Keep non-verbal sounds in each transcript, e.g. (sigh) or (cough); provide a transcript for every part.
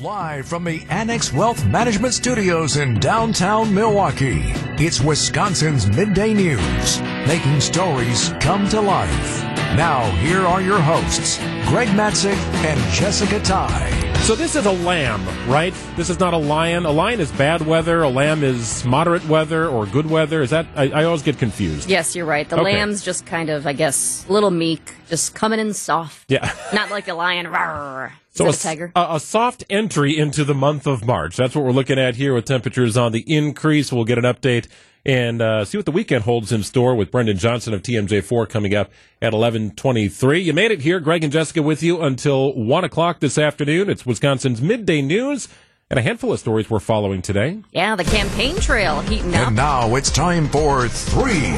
Live from the Annex Wealth Management Studios in downtown Milwaukee, it's Wisconsin's Midday News, making stories come to life. Now, here are your hosts, Greg Matzek and Jessica Tighe. So this is a lamb, right? This is not a lion. A lion is bad weather. A lamb is moderate weather or good weather. Is that? I, I always get confused. Yes, you're right. The Okay. lamb's just kind of, I guess, a little meek, just coming in soft. Yeah. Not like a lion. Rawr. Is So a, a tiger? a, a soft entry into the month of March. That's what we're looking at here with temperatures on the increase. We'll get an update and uh, see what the weekend holds in store with Brendan Johnson of TMJ4 coming up at 11:23. You made it here, Greg and Jessica, with you until one o'clock this afternoon. It's Wisconsin's midday news and a handful of stories we're following today. yeah, the campaign trail heating up. And now it's time for three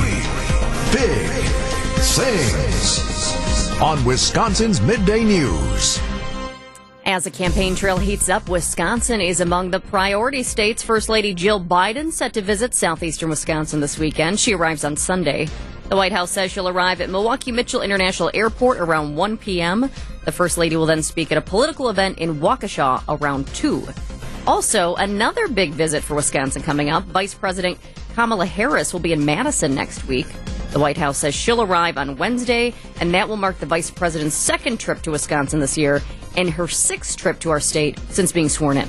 big things on Wisconsin's Midday News. As the campaign trail heats up, Wisconsin is among the priority states. First Lady Jill Biden set to visit southeastern Wisconsin this weekend. She arrives on Sunday. The White House says she'll arrive at Milwaukee Mitchell International Airport around 1 p.m. The First Lady will then speak at a political event in Waukesha around 2. Also, another big visit for Wisconsin coming up. Vice President Kamala Harris will be in Madison next week. The White House says she'll arrive on Wednesday, and that will mark the vice president's second trip to Wisconsin this year and her sixth trip to our state since being sworn in.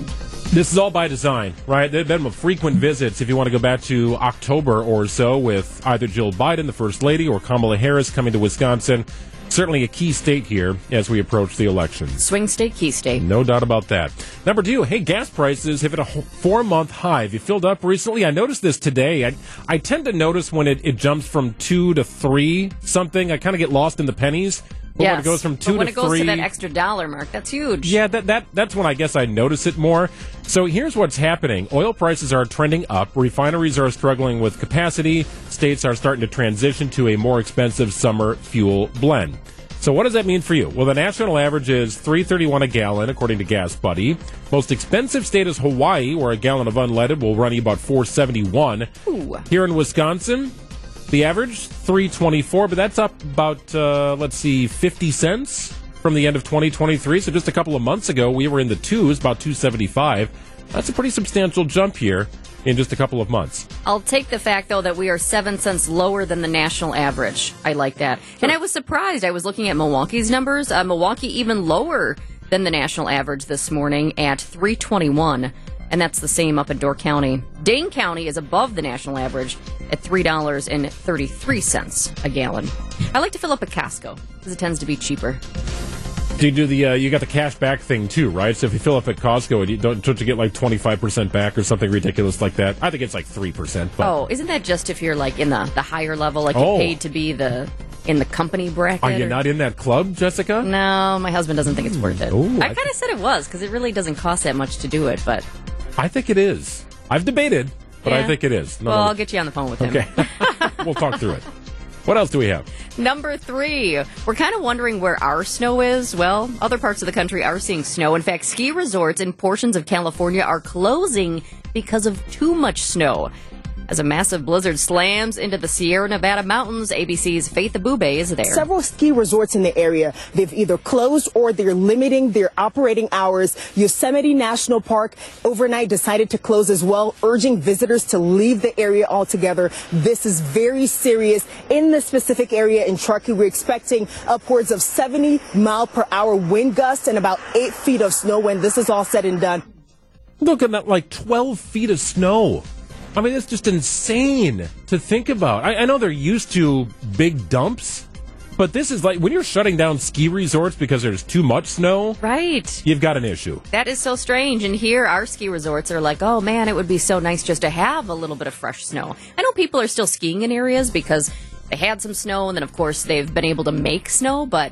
This is all by design, right? There have been frequent visits, if you want to go back to October or so, with either Jill Biden, the First Lady, or Kamala Harris coming to Wisconsin. Certainly a key state here as we approach the elections. Swing state, key state. No doubt about that. Number two, hey, gas prices have hit a four month high. Have you filled up recently? I noticed this today. I, I tend to notice when it, it jumps from two to three something. I kind of get lost in the pennies. But when it goes from two but when to it goes three. to that extra dollar mark, that's huge. Yeah, that, that that's when I guess I notice it more. So here's what's happening. Oil prices are trending up. Refineries are struggling with capacity. States are starting to transition to a more expensive summer fuel blend. So what does that mean for you? Well, the national average is 3.31 a gallon according to GasBuddy. Most expensive state is Hawaii, where a gallon of unleaded will run you about 4.71. Ooh. Here in Wisconsin, the average 324, but that's up about uh, let's see 50 cents from the end of 2023. So just a couple of months ago, we were in the twos, about 275. That's a pretty substantial jump here in just a couple of months. I'll take the fact, though, that we are seven cents lower than the national average. I like that. And I was surprised. I was looking at Milwaukee's numbers. Uh, Milwaukee even lower than the national average this morning at 321. And that's the same up in Door County. Dane County is above the national average at $3.33 a gallon. I like to fill up at Costco because it tends to be cheaper. Do you do the uh, you got the cash back thing too, right? So if you fill up at Costco, you don't, don't you get like 25 percent back or something ridiculous like that? I think it's like three percent. Oh, isn't that just if you're like in the, the higher level, like Oh. you paid to be the in the company bracket? are you or- not in that club, Jessica? No, my husband doesn't think it's worth it. Ooh, I, I kind of said it was because it really doesn't cost that much to do it. But I think it is. I've debated, but I think it is. No, well. I'll get you on the phone with him. Okay. (laughs) we'll talk through it. What else do we have? Number three, we're kind of wondering where our snow is. Well, other parts of the country are seeing snow. In fact, ski resorts in portions of California are closing because of too much snow. As a massive blizzard slams into the Sierra Nevada mountains, ABC's Faith Abubey is there. Several ski resorts in the area, they've either closed or they're limiting their operating hours. Yosemite National Park overnight decided to close as well, urging visitors to leave the area altogether. This is very serious. In the specific area in Truckee, we're expecting upwards of 70 mile per hour wind gusts and about eight feet of snow when this is all said and done. Look at that, like 12 feet of snow. I mean, it's just insane to think about. I, I know they're used to big dumps, but this is like when you're shutting down ski resorts because there's too much snow, right. you've got an issue. That is so strange. And here, our ski resorts are like, oh man, it would be so nice just to have a little bit of fresh snow. I know people are still skiing in areas because they had some snow, and then, of course, they've been able to make snow, but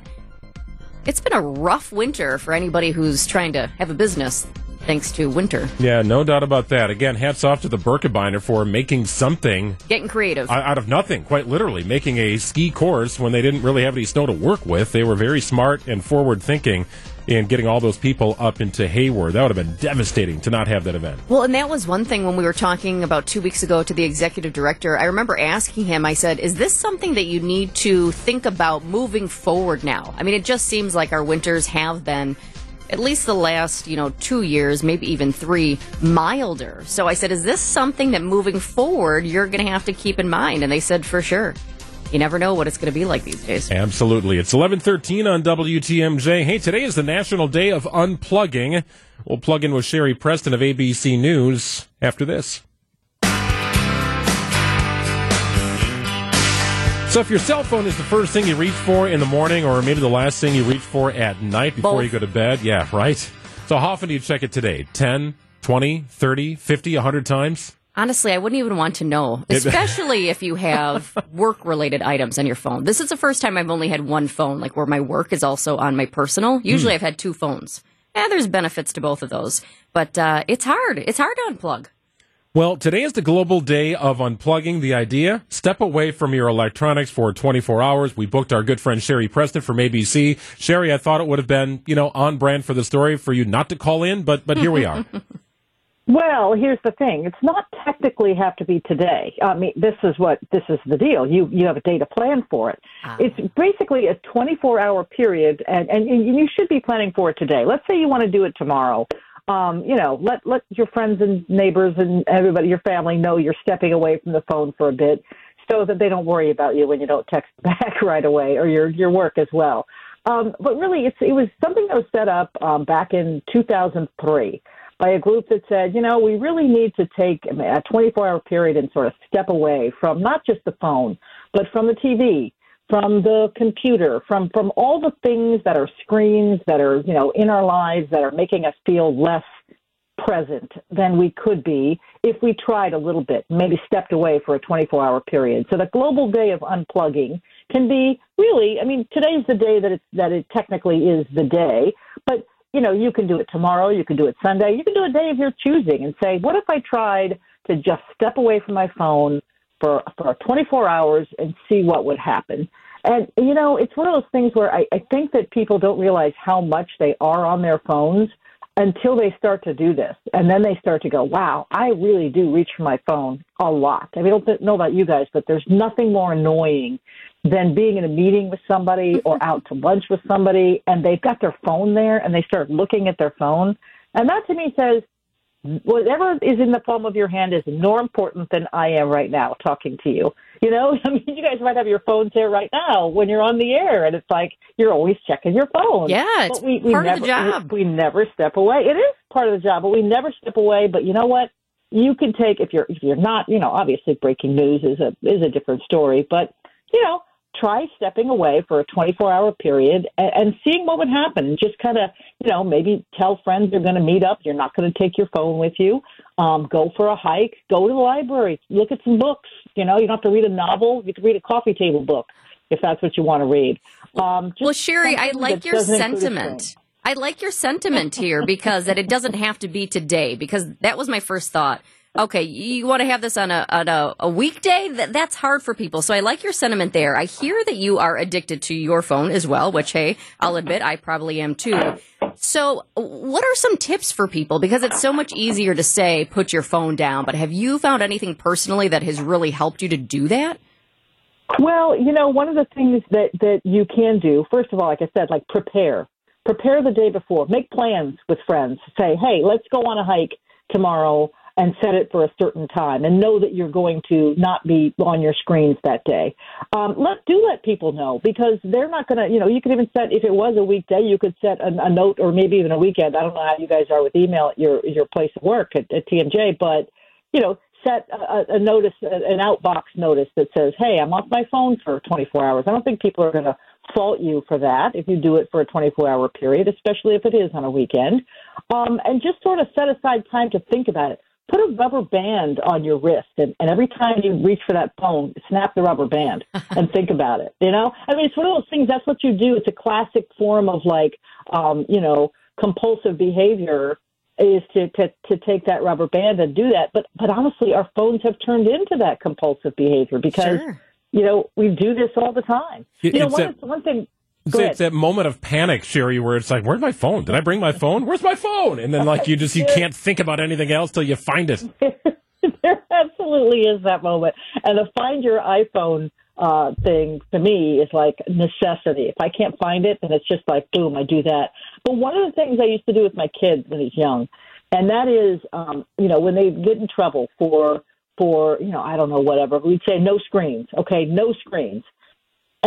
it's been a rough winter for anybody who's trying to have a business thanks to winter. Yeah, no doubt about that. Again, hats off to the Birkebeiner for making something Getting creative. out out of nothing, quite literally, making a ski course when they didn't really have any snow to work with. They were very smart and forward thinking in getting all those people up into Hayward. That would have been devastating to not have that event. Well, and that was one thing when we were talking about two weeks ago to the executive director. I remember asking him, I said, Is this something that you need to think about moving forward now? I mean, it just seems like our winters have been at least the last, you know, two years, maybe even three, milder. So I said, is this something that moving forward you're going to have to keep in mind? And they said, for sure. You never know what it's going to be like these days. Absolutely. It's 1113 on WTMJ. Hey, today is the National Day of Unplugging. We'll plug in with Sherry Preston of ABC News after this. So if your cell phone is the first thing you reach for in the morning or maybe the last thing you reach for at night before Both. you go to bed, yeah, right? So how often do you check it today? 10, 20, 30, 50, 100 times? Honestly, I wouldn't even want to know, (laughs) especially if you have work related items on your phone. This is the first time I've only had one phone, like where my work is also on my personal. Usually I've had two phones. Yeah, there's benefits to both of those, but uh, it's hard. It's hard to unplug. Well, today is the global day of unplugging. The idea, step away from your electronics for 24 hours. We booked our good friend Sherry Preston from ABC. Sherry, I thought it would have been, you know, on brand for the story for you not to call in, but but here we are. (laughs) Well, here's the thing. It's not technically have to be today. I mean, this is what this is the deal. You you have a day to plan for it. Ah. It's basically a 24 hour period, and, and and you should be planning for it today. Let's say you want to do it tomorrow. Um, you know, let let your friends and neighbors and everybody, your family, know you're stepping away from the phone for a bit, so that they don't worry about you when you don't text (laughs) back right away, or your your work as well. Um, but really, it's it was something that was set up um, back in 2003 by a group that said, you know, we really need to take a 24 hour period and sort of step away from not just the phone, but from the TV, from the computer, from, from all the things that are screens that are, you know, in our lives that are making us feel less present than we could be if we tried a little bit, maybe stepped away for a 24 hour period. So the global day of unplugging can be really, I mean, today's the day that it's, that it technically is the day, but you know, you can do it tomorrow, you can do it Sunday, you can do a day of your choosing and say, what if I tried to just step away from my phone for, for 24 hours and see what would happen? And, you know, it's one of those things where I, I think that people don't realize how much they are on their phones until they start to do this. And then they start to go, wow, I really do reach for my phone a lot. I mean, I don't know about you guys, but there's nothing more annoying than being in a meeting with somebody (laughs) or out to lunch with somebody and they've got their phone there and they start looking at their phone. And that to me says, whatever is in the palm of your hand is more important than I am right now talking to you. You know, (laughs) I mean, you guys might have your phones there right now when you're on the air, and it's like you're always checking your phone. Yeah, it's But we, we part never, of the job. We, we never step away. It is part of the job, but we never step away. But you know what? You can take if you're if you're not, you know, obviously breaking news is a is a different story. But you know, try stepping away for a 24 hour period and, and seeing what would happen. Just kind of, you know, maybe tell friends you're going to meet up. You're not going to take your phone with you. Um, go for a hike. Go to the library. Look at some books. You know, you don't have to read a novel. You can read a coffee table book if that's what you want to read. Um, Well, Sherry, I like your doesn't include a sentiment. I like your sentiment here because that it doesn't have to be today because that was my first thought. Okay, you want to have this on a on a, a weekday? That, that's hard for people. So I like your sentiment there. I hear that you are addicted to your phone as well, which hey, I'll admit I probably am too. So, what are some tips for people? Because it's so much easier to say put your phone down, but have you found anything personally that has really helped you to do that? Well, you know, one of the things that that you can do, first of all, like I said, like prepare. Prepare the day before. Make plans with friends. Say, "Hey, let's go on a hike tomorrow." And set it for a certain time, and know that you're going to not be on your screens that day. Um, let do let people know because they're not going to. You know, you could even set if it was a weekday, you could set a, a note, or maybe even a weekend. I don't know how you guys are with email at your your place of work at, at TMJ, but you know, set a, a notice, an outbox notice that says, "Hey, I'm off my phone for 24 hours." I don't think people are going to fault you for that if you do it for a 24-hour period, especially if it is on a weekend. Um, and just sort of set aside time to think about it. Put a rubber band on your wrist, and, and every time you reach for that phone, snap the rubber band (laughs) and think about it. You know, I mean, it's one of those things. That's what you do. It's a classic form of like, um, you know, compulsive behavior is to, to to take that rubber band and do that. But but honestly, our phones have turned into that compulsive behavior because Sure. you know we do this all the time. It- you know, it's one, that- one thing. It's, it's that moment of panic, Sherry, where it's like, "Where's my phone? Did I bring my phone? Where's my phone?" And then like you just you can't think about anything else till you find it. (laughs) there absolutely is that moment. And the Find Your iPhone uh, thing to me is like necessity. If I can't find it, then it's just like boom, I do that. But one of the things I used to do with my kids when he's young, and that is, um, you know, when they get in trouble for for you know I don't know whatever, we'd say no screens. Okay, no screens.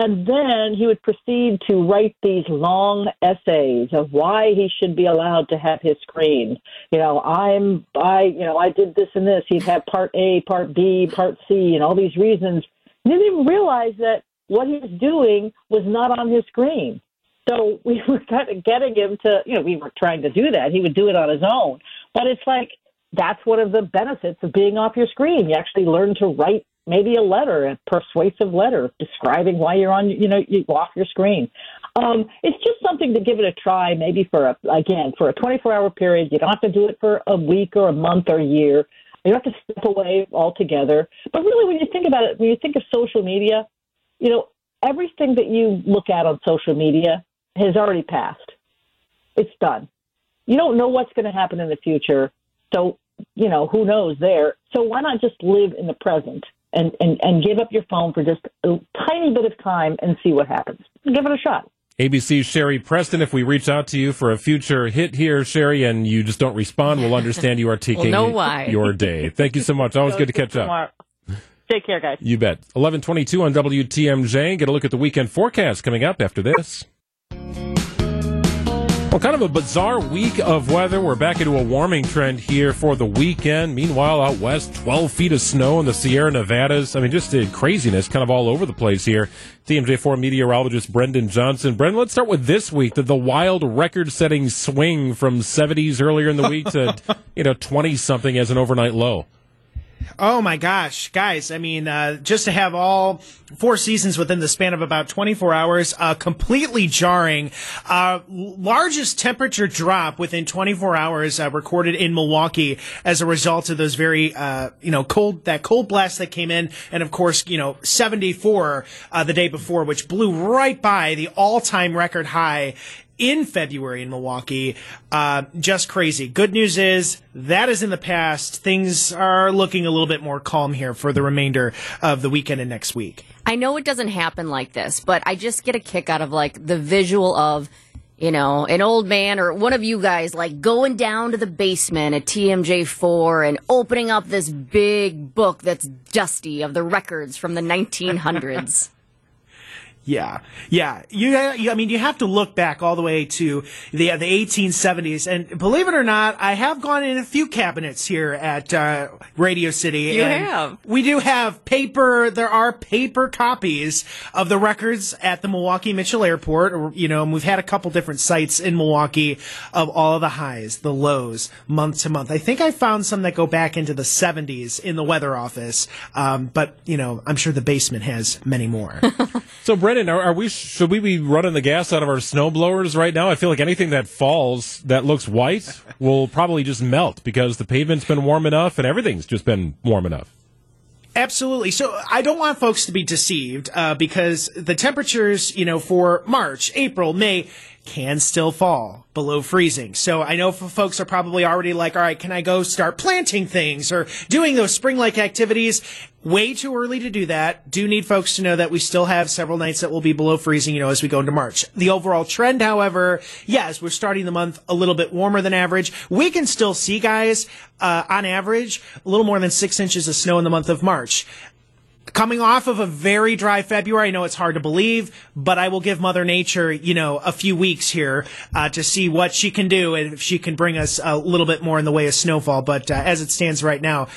And then he would proceed to write these long essays of why he should be allowed to have his screen. You know, I'm, I, you know, I did this and this. He'd have part A, part B, part C, and all these reasons. He didn't even realize that what he was doing was not on his screen. So (laughs) we were kind of getting him to, you know, we were trying to do that. He would do it on his own. But it's like, that's one of the benefits of being off your screen. You actually learn to write maybe a letter, a persuasive letter describing why you're on, you know, you off your screen. Um, it's just something to give it a try, maybe for a, again, for a 24 hour period. You don't have to do it for a week or a month or a year. You don't have to step away altogether. But really, when you think about it, when you think of social media, you know, everything that you look at on social media has already passed. It's done. You don't know what's going to happen in the future. So, you know, who knows there. So why not just live in the present? And, and, and give up your phone for just a tiny bit of time and see what happens. Give it a shot. ABC Sherry Preston, if we reach out to you for a future hit here, Sherry, and you just don't respond, we'll understand you are taking (laughs) we'll why. your day. Thank you so much. Always good to catch up. Take care, guys. You bet. 1122 on WTMJ. Get a look at the weekend forecast coming up after this. Well, kind of a bizarre week of weather. We're back into a warming trend here for the weekend. Meanwhile, out west, 12 feet of snow in the Sierra Nevadas. I mean, just craziness kind of all over the place here. TMJ4 meteorologist Brendan Johnson. Brendan, let's start with this week. The, the wild record setting swing from 70s earlier in the week to, (laughs) you know, 20 something as an overnight low. Oh my gosh, guys! I mean, uh, just to have all four seasons within the span of about 24 hours, uh, completely jarring. Uh, largest temperature drop within 24 hours uh, recorded in Milwaukee as a result of those very, uh, you know, cold that cold blast that came in, and of course, you know, 74 uh, the day before, which blew right by the all-time record high in February in Milwaukee. Uh, just crazy. Good news is that is in the past. Things are looking a little bit more calm here for the remainder of the weekend and next week. I know it doesn't happen like this, but I just get a kick out of like the visual of you know, an old man or one of you guys like going down to the basement at TMJ4 and opening up this big book that's dusty of the records from the (laughs) 1900s. Yeah, yeah. You, you, I mean, you have to look back all the way to the the 1870s, and believe it or not, I have gone in a few cabinets here at uh, Radio City. You have. We do have paper. There are paper copies of the records at the Milwaukee Mitchell Airport. You know, and we've had a couple different sites in Milwaukee of all of the highs, the lows, month to month. I think I found some that go back into the 70s in the weather office, um, but you know, I'm sure the basement has many more. (laughs) so. Brendan, are, are, we? Should we be running the gas out of our snow blowers right now? I feel like anything that falls that looks white (laughs) will probably just melt because the pavement's been warm enough and everything's just been warm enough. Absolutely. So I don't want folks to be deceived uh, because the temperatures, you know, for March, April, May can still fall below freezing. So I know folks are probably already like, all right, can I go start planting things or doing those spring like activities? Way too early to do that. Do need folks to know that we still have several nights that will be below freezing, you know, as we go into March. The overall trend, however, yes, we're starting the month a little bit warmer than average. We can still see, guys, uh, on average, a little more than six inches of snow in the month of March coming off of a very dry February. I know it's hard to believe, but I will give Mother Nature, you know, a few weeks here uh, to see what she can do and if she can bring us a little bit more in the way of snowfall. But uh, as it stands right now,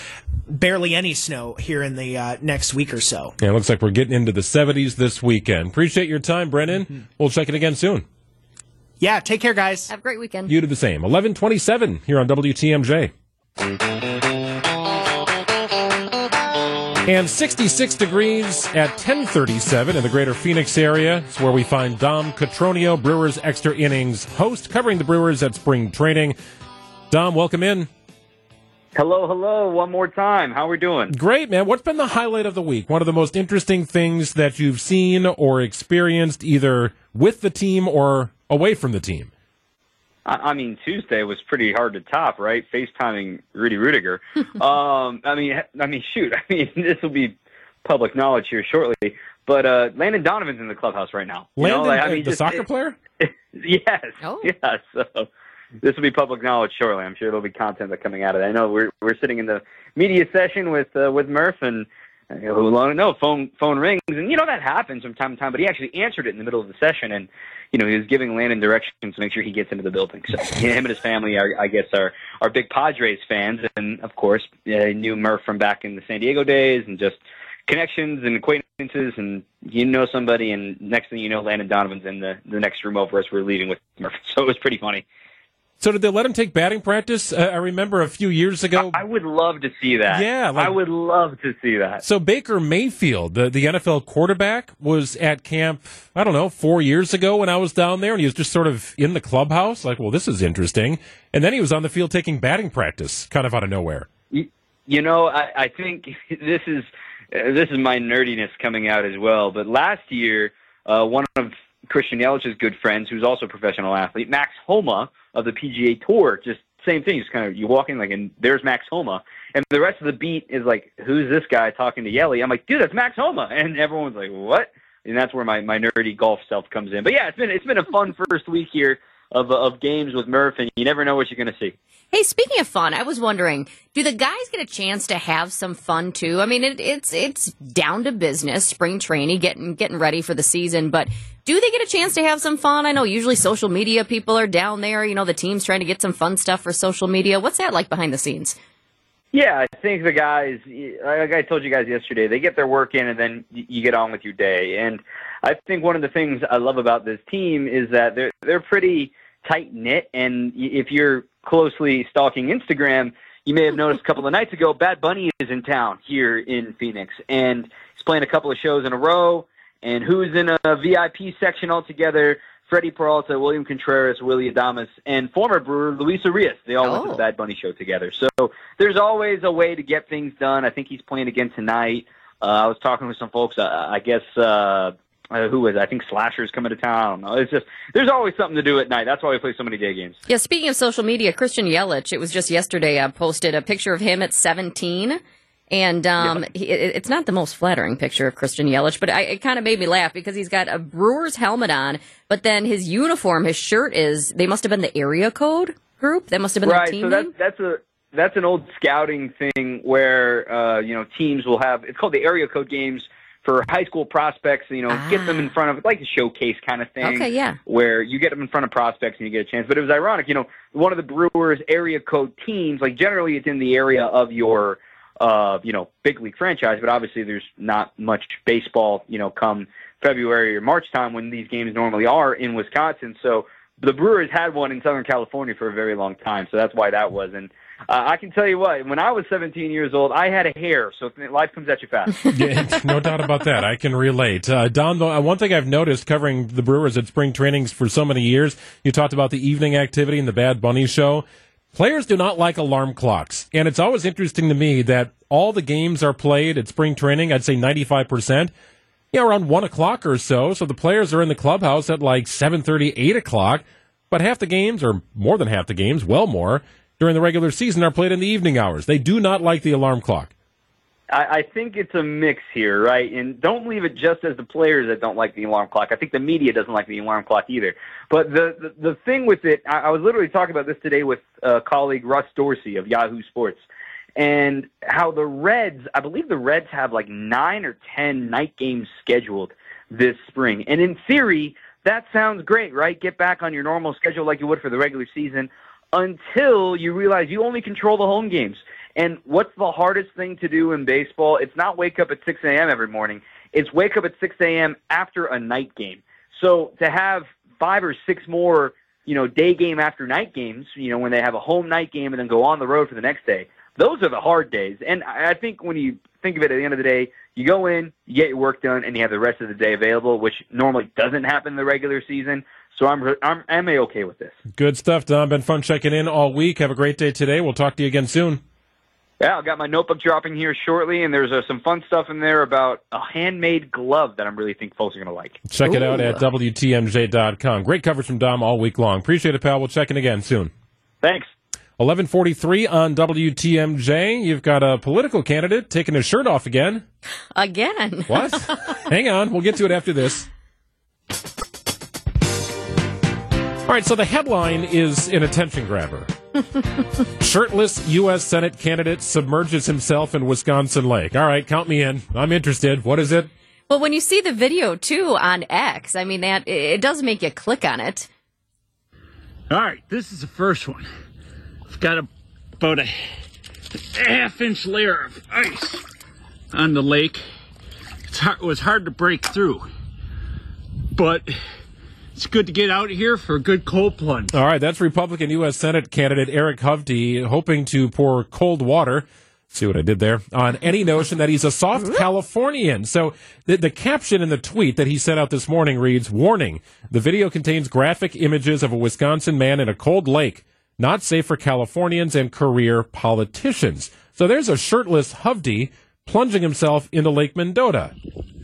barely any snow here in the uh, next week or so. Yeah, it looks like we're getting into the 70s this weekend. Appreciate your time, Brennan. Mm-hmm. We'll check it again soon. Yeah, take care, guys. Have a great weekend. You do the same. 1127 here on WTMJ. And 66 degrees at 1037 in the greater Phoenix area. It's where we find Dom Cotroneo, Brewers Extra Innings host, covering the Brewers at spring training. Dom, welcome in. Hello, hello, one more time. How are we doing? Great, man. What's been the highlight of the week? One of the most interesting things that you've seen or experienced either with the team or away from the team? I mean, Tuesday was pretty hard to top, right? FaceTiming Rudy Ruettiger. (laughs) um, I mean, I mean, shoot. I mean, (laughs) this will be public knowledge here shortly. But uh, Landon Donovan's in the clubhouse right now. You Landon, know, like, I mean, the just- soccer player? (laughs) yes. Oh. Yes. So this will be public knowledge shortly. I'm sure there'll be content that coming out of it. I know we're we're sitting in the media session with uh, with Murph and. Who long no phone phone rings and you know that happens from time to time, but he actually answered it in the middle of the session and you know he was giving Landon directions to make sure he gets into the building. So him and his family are I guess are are big Padres fans and of course uh, knew Murph from back in the San Diego days and just connections and acquaintances and you know somebody and next thing you know Landon Donovan's in the the next room over as we're leaving with Murph. (laughs) So it was pretty funny. So did they let him take batting practice? Uh, I remember a few years ago. I would love to see that. Yeah, like- I would love to see that. So Baker Mayfield, the, the NFL quarterback, was at camp, I don't know, four years ago when I was down there, and he was just sort of in the clubhouse, like, well, this is interesting. And then he was on the field taking batting practice, kind of out of nowhere. You, you know, I, I think (laughs) this is uh, this is my nerdiness coming out as well. But last year, uh, one of Christian Yelich's good friends, who's also a professional athlete, Max Homa of the PGA Tour, just same thing. Just kind of you walk in like, and there's Max Homa, and the rest of the beat is like, who's this guy talking to Yelly? I'm like, dude, that's Max Homa, (laughs) and everyone's like, what? And that's where my, my nerdy golf self comes in. But yeah, it's been it's been a fun (laughs) first week here of of games with Murph, and you never know what you're going to see. Hey, speaking of fun, I was wondering, do the guys get a chance to have some fun too? I mean, it, it's it's down to business, spring training, getting getting ready for the season, but do they get a chance to have some fun? I know usually social media people are down there. You know, the team's trying to get some fun stuff for social media. What's that like behind the scenes? Yeah, I think the guys, like I told you guys yesterday, they get their work in and then you get on with your day. And I think one of the things I love about this team is that they're they're pretty tight knit. And if you're closely stalking Instagram, you may have noticed a couple of nights ago, Bad Bunny is in town here in Phoenix, and he's playing a couple of shows in a row. And who's in a VIP section altogether? Freddie Peralta, William Contreras, Willy Adames, and former brewer Luis Urías. They all went to Oh. the Bad Bunny show together. So there's always a way to get things done. I think he's playing again tonight. Uh, I was talking with some folks. Uh, I guess uh, uh, who was? I think Slasher's coming to town. I don't know. It's just there's always something to do at night. That's why we play so many day games. Yeah, speaking of social media, Christian Yelich, it was just yesterday, uh, posted a picture of him at 17. And um, he, it, it's not the most flattering picture of Christian Yelich, but I, it kind of made me laugh because he's got a Brewers helmet on, but then his uniform, his shirt is, they must have been the area code group. That must have been right. the team So that's that's a that's an old scouting thing where uh, you know teams will have it's called the area code games for high school prospects. You know, get them in front of like a showcase kind of thing. Ah. Okay, yeah. Where you get them in front of prospects and you get a chance. But it was ironic. You know, one of the Brewers area code teams, like generally it's in the area of your uh, you know, big league franchise, but obviously there's not much baseball, you know, come February or March time when these games normally are in Wisconsin. So the Brewers had one in Southern California for a very long time, so that's why that was. And uh, I can tell you what, when I was 17 years old, I had a hair, so life comes at you fast. (laughs) Yeah, (laughs) no doubt about that. I can relate. Uh, Dom, though, uh, one thing I've noticed covering the Brewers at spring trainings for so many years, you talked about the evening activity and the Bad Bunny show. Players do not like alarm clocks. And it's always interesting to me that all the games are played at spring training, I'd say 95%, you know, around 1 o'clock or so. So the players are in the clubhouse at like 7.30, 8 o'clock. But half the games, or more than half the games, well more, during the regular season are played in the evening hours. They do not like the alarm clock. I, I think it's a mix here, right? And don't leave it just as the players that don't like the alarm clock. I think the media doesn't like the alarm clock either. But the the, the thing with it, I, I was literally talking about this today with uh, colleague Russ Dorsey of Yahoo Sports, and how the Reds, I believe the Reds have like nine or ten night games scheduled this spring, and in theory. That sounds great, right? Get back on your normal schedule like you would for the regular season until you realize you only control the home games. And what's the hardest thing to do in baseball? It's not wake up at 6 a.m. every morning. It's wake up at 6 a.m. after a night game. So to have five or six more, you know, day game after night games, you know, when they have a home night game and then go on the road for the next day, those are the hard days. And I think when you think of it at the end of the day, you go in, you get your work done, and you have the rest of the day available, which normally doesn't happen in the regular season. So I'm I'm I'm a okay with this. Good stuff, Dom. Been fun checking in all week. Have a great day today. We'll talk to you again soon. Yeah, I've got my notebook dropping here shortly, and there's uh, some fun stuff in there about a handmade glove that I'm really think folks are going to like. Check it out at WTMJ.com. Great coverage from Dom all week long. Appreciate it, pal. We'll check in again soon. Thanks. 1143 on WTMJ. You've got a political candidate taking his shirt off again. Again. (laughs) What? Hang on. We'll get to it after this. All right, so the headline is an attention grabber. (laughs) Shirtless U.S. Senate candidate submerges himself in Wisconsin lake. All right, count me in. I'm interested. What is it? Well, when you see the video too on X, I mean that it does make you click on it. All right, this is the first one. It's got about a, a half inch layer of ice on the lake. It's hard, it was hard to break through, but it's good to get out here for a good cold plunge. All right, that's Republican U.S. Senate candidate Eric Hovde hoping to pour cold water. See what I did there? On any notion that he's a soft Californian. So the, the caption in the tweet that he sent out this morning reads, Warning, the video contains graphic images of a Wisconsin man in a cold lake. Not safe for Californians and career politicians. So there's a shirtless Hovde plunging himself into Lake Mendota.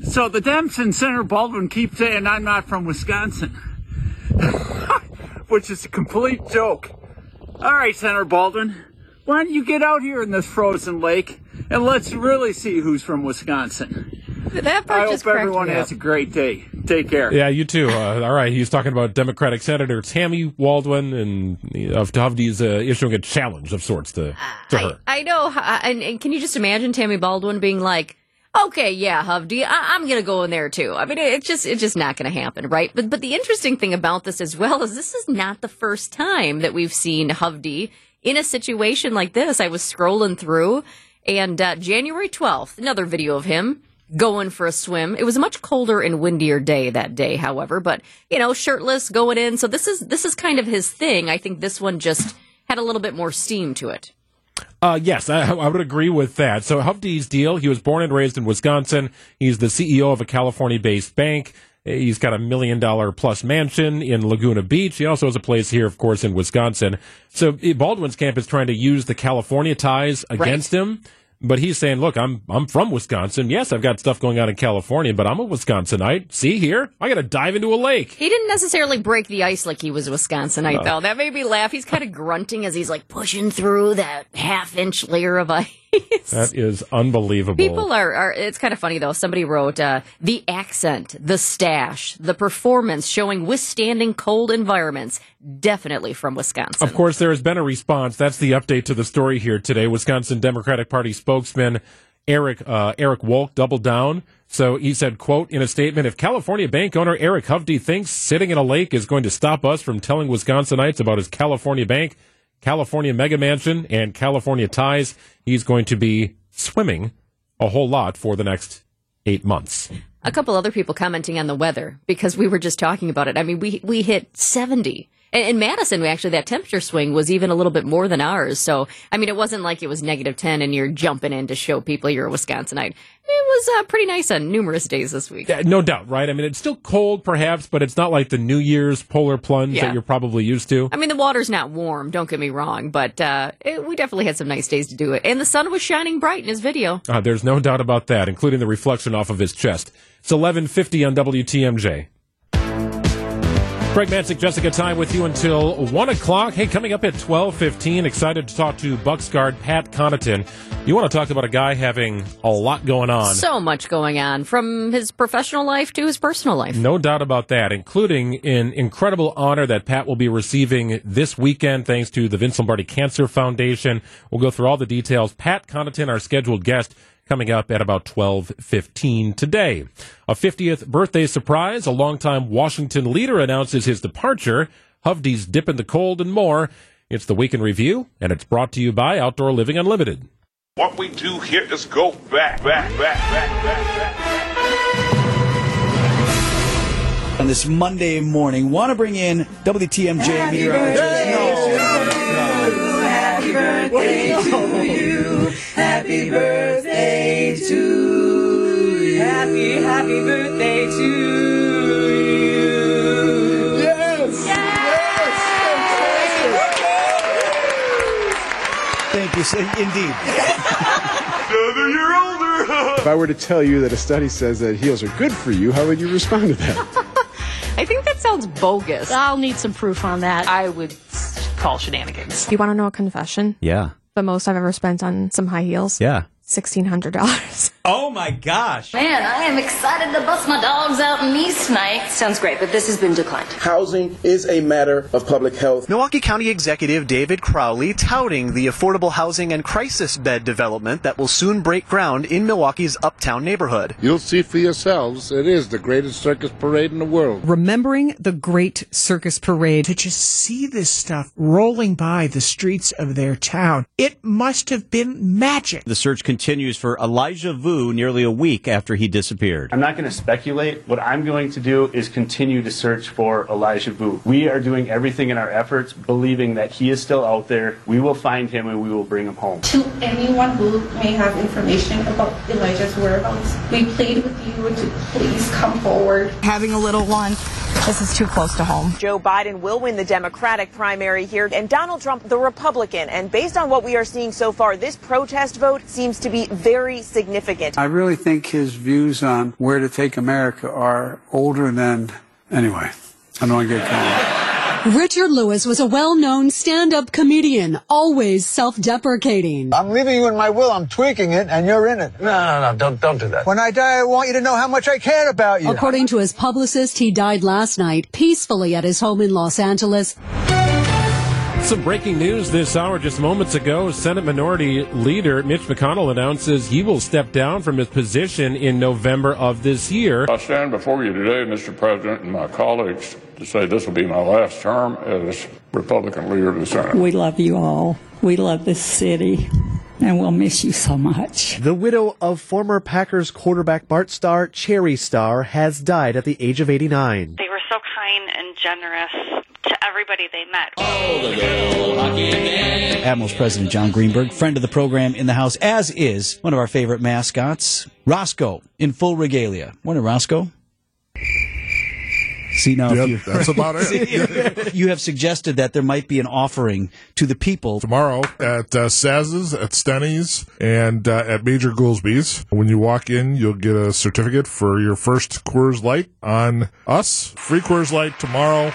So the Dems and Senator Baldwin keep saying I'm not from Wisconsin, (laughs) which is a complete joke. All right, Senator Baldwin, why don't you get out here in this frozen lake and let's really see who's from Wisconsin? That part I just hope everyone has a great day. Take care. Yeah, you too. Uh, all right, he's talking about Democratic Senator Tammy Baldwin and uh, of Hovde's uh, issuing a challenge of sorts to, to I, her. I know, uh, and, and can you just imagine Tammy Baldwin being like, "Okay, yeah, Hovde, I, I'm going to go in there too." I mean, it's just it's just not going to happen, right? But but the interesting thing about this as well is this is not the first time that we've seen Hovde in a situation like this. I was scrolling through, and uh, January 12th, another video of him going for a swim. It was a much colder and windier day that day, however, but you know, shirtless going in. So this is this is kind of his thing. I think this one just had a little bit more steam to it. Uh, yes, I, I would agree with that. So Hovde's deal, he was born and raised in Wisconsin. He's the CEO of a California-based bank. He's got a million dollar plus mansion in Laguna Beach. He also has a place here, of course, in Wisconsin. So eh, Baldwin's camp is trying to use the California ties against him. But he's saying, look, I'm I'm from Wisconsin. Yes, I've got stuff going on in California, but I'm a Wisconsinite. See here? I got to dive into a lake. He didn't necessarily break the ice like he was a Wisconsinite, though. That made me laugh. He's kind of grunting as he's like pushing through that half inch layer of ice. That is unbelievable. People are, are, it's kind of funny though. Somebody wrote, uh, the accent, the stash, the performance showing withstanding cold environments. Definitely from Wisconsin. Of course, there has been a response. That's the update to the story here today. Wisconsin Democratic Party spokesman Eric uh, Arik Wolk doubled down. So he said, "quote in a statement: If California bank owner Eric Hovde thinks sitting in a lake is going to stop us from telling Wisconsinites about his California bank, California mega mansion, and California ties, he's going to be swimming a whole lot for the next eight months." a couple other people commenting on the weather because we were just talking about it. I mean, we we hit 70. And in Madison, we actually that temperature swing was even a little bit more than ours. So, I mean, it wasn't like it was negative 10 and you're jumping in to show people you're a Wisconsinite. It was uh, pretty nice on numerous days this week. Yeah, no doubt, right? I mean, it's still cold, perhaps, but it's not like the New Year's polar plunge Yeah. that you're probably used to. I mean, the water's not warm, don't get me wrong, but uh, it, we definitely had some nice days to do it. And the sun was shining bright in his video. Uh, there's no doubt about that, including the reflection off of his chest. It's 11:50 on WTMJ. Greg Matzek, Jessica Tighe with you until one o'clock. Hey, coming up at 12:15, excited to talk to Bucks guard Pat Connaughton. You want to talk about a guy having a lot going on? So much going on from his professional life to his personal life. No doubt about that, including an incredible honor that Pat will be receiving this weekend thanks to the Vince Lombardi Cancer Foundation. We'll go through all the details. Pat Connaughton, our scheduled guest, coming up at about 12:15 today. A 50th birthday surprise, a longtime Washington leader announces his departure, Hovde's dip in the cold and more. It's the week in review and it's brought to you by Outdoor Living Unlimited. What we do here is go back, back, back, back, back, back, back. on this Monday morning. Want to bring in WTMJ meteorologist. Happy birthday to you. Happy birthday to you. Happy, happy birthday to you. Yes. Thank you. so- Indeed. Another year older. If I were to tell you that a study says that heels are good for you, how would you respond to that? (laughs) I think that sounds bogus. I'll need some proof on that. I would call shenanigans. You want to know a confession? Yeah. The most I've ever spent on some high heels? Yeah. $1,600. Oh my gosh. Man, I am excited to bust my dogs out in East tonight. Sounds great, but this has been declined. Housing is a matter of public health. Milwaukee County Executive David Crowley touting the affordable housing and crisis bed development that will soon break ground in Milwaukee's uptown neighborhood. You'll see for yourselves, it is the greatest circus parade in the world. Remembering the great circus parade. To just see this stuff rolling by the streets of their town, it must have been magic. The search continues for Elijah Vue nearly a week after he disappeared. I'm not going to speculate. What I'm going to do is continue to search for Elijah Vue. We are doing everything in our efforts, believing that he is still out there. We will find him and we will bring him home. To anyone who may have information about Elijah's whereabouts, we plead with you to please come forward. Having a little one, this is too close to home. Joe Biden will win the Democratic primary here, and Donald Trump the Republican. And based on what we are seeing so far, this protest vote seems to be very significant. I really think his views on where to take America are older than. Anyway, I don't want to get going. Richard Lewis was a well-known stand-up comedian, always self-deprecating. I'm leaving you in my will. I'm tweaking it, and you're in it. No, no, no, don't, don't do that. When I die, I want you to know how much I care about you. According to his publicist, he died last night peacefully at his home in Los Angeles. Some breaking news this hour just moments ago. Senate Minority Leader Mitch McConnell announces he will step down from his position in November of this year. I stand before you today, Mr. President, and my colleagues to say this will be my last term as Republican leader of the Senate. We love you all. We love this city. And we'll miss you so much. The widow of former Packers quarterback Bart Starr, Cherry Starr, has died at the age of 89. They were so kind and generous to everybody they met. Admirals President John Greenberg, friend of the program in the House, as is one of our favorite mascots, Roscoe, in full regalia. Morning, Roscoe. See now, Yep, if you, that's about it. (laughs) See, you have suggested that there might be an offering to the people tomorrow at uh, Saz's, at Steny's, and uh, at Major Goolsby's. When you walk in, you'll get a certificate for your first Coors Light on us. Free Coors Light tomorrow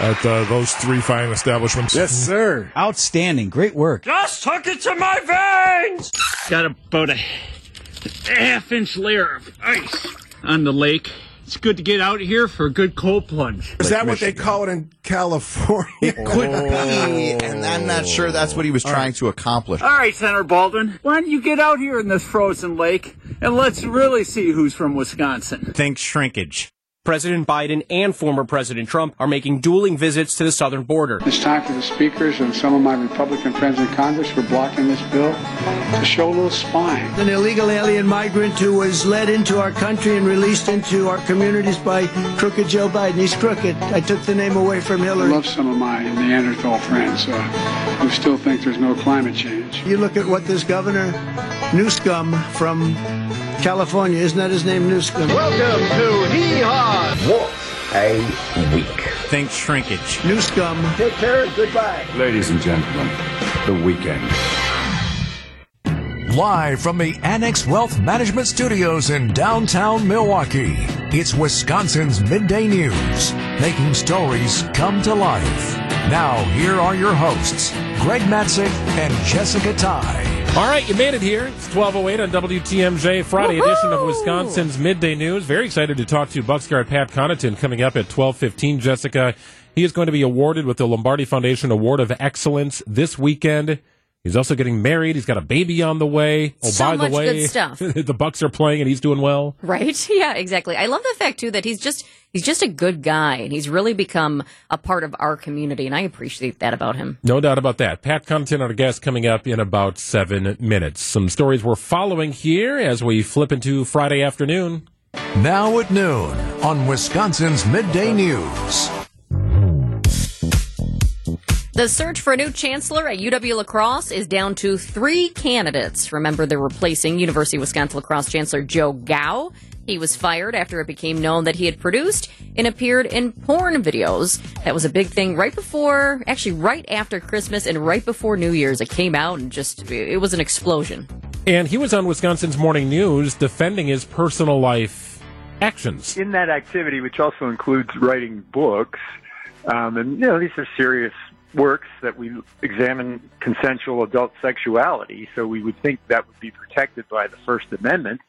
at uh, those three fine establishments. Yes, (laughs) sir. Outstanding. Great work. Just took it to my veins! Got about a half inch layer of ice on the lake. It's good to get out here for a good cold plunge. Is that what they call it in California? It could be, and I'm not sure that's what he was trying to accomplish. All right, Senator Baldwin, why don't you get out here in this frozen lake and let's really see who's from Wisconsin? Think shrinkage. President Biden and former President Trump are making dueling visits to the southern border. It's time for the speakers and some of my Republican friends in Congress for blocking this bill to show a little spine. An illegal alien migrant who was led into our country and released into our communities by crooked Joe Biden. He's crooked. I took the name away from Hillary. I love some of my Neanderthal friends uh, who still think there's no climate change. You look at what this governor, Newscum from California, isn't that his name, Newscum? Welcome to Hee Haw. What a week. Think shrinkage. Newscum. Take care. Goodbye. Ladies and gentlemen, the weekend. Live from the Annex Wealth Management Studios in downtown Milwaukee, it's Wisconsin's Midday News, making stories come to life. Now, here are your hosts, Greg Matzek and Jessica Tighe. All right, you made it here. It's 1208 on WTMJ, Friday Woohoo! edition of Wisconsin's Midday News. Very excited to talk to Bucks guard Pat Connaughton coming up at 1215. Jessica, he is going to be awarded with the Lombardi Foundation Award of Excellence this weekend. He's also getting married. He's got a baby on the way. Oh, So by much the way, good stuff. (laughs) the Bucks are playing and he's doing well. Right? (laughs) Yeah, exactly. I love the fact too that he's just he's just a good guy and he's really become a part of our community and I appreciate that about him. No doubt about that. Pat Connaughton, our guest, coming up in about seven minutes. Some stories we're following here as we flip into Friday afternoon. Now at noon on Wisconsin's Midday News. The search for a new chancellor at UW La Crosse is down to three candidates. Remember, they're replacing University of Wisconsin La Crosse Chancellor Joe Gow. He was fired after it became known that he had produced and appeared in porn videos. That was a big thing right before, actually, right after Christmas and right before New Year's. It came out and just, it was an explosion. And he was on Wisconsin's Morning News defending his personal life actions. in that activity, which also includes writing books, um, and you know these are serious works that we examine consensual adult sexuality, so we would think that would be protected by the First Amendment.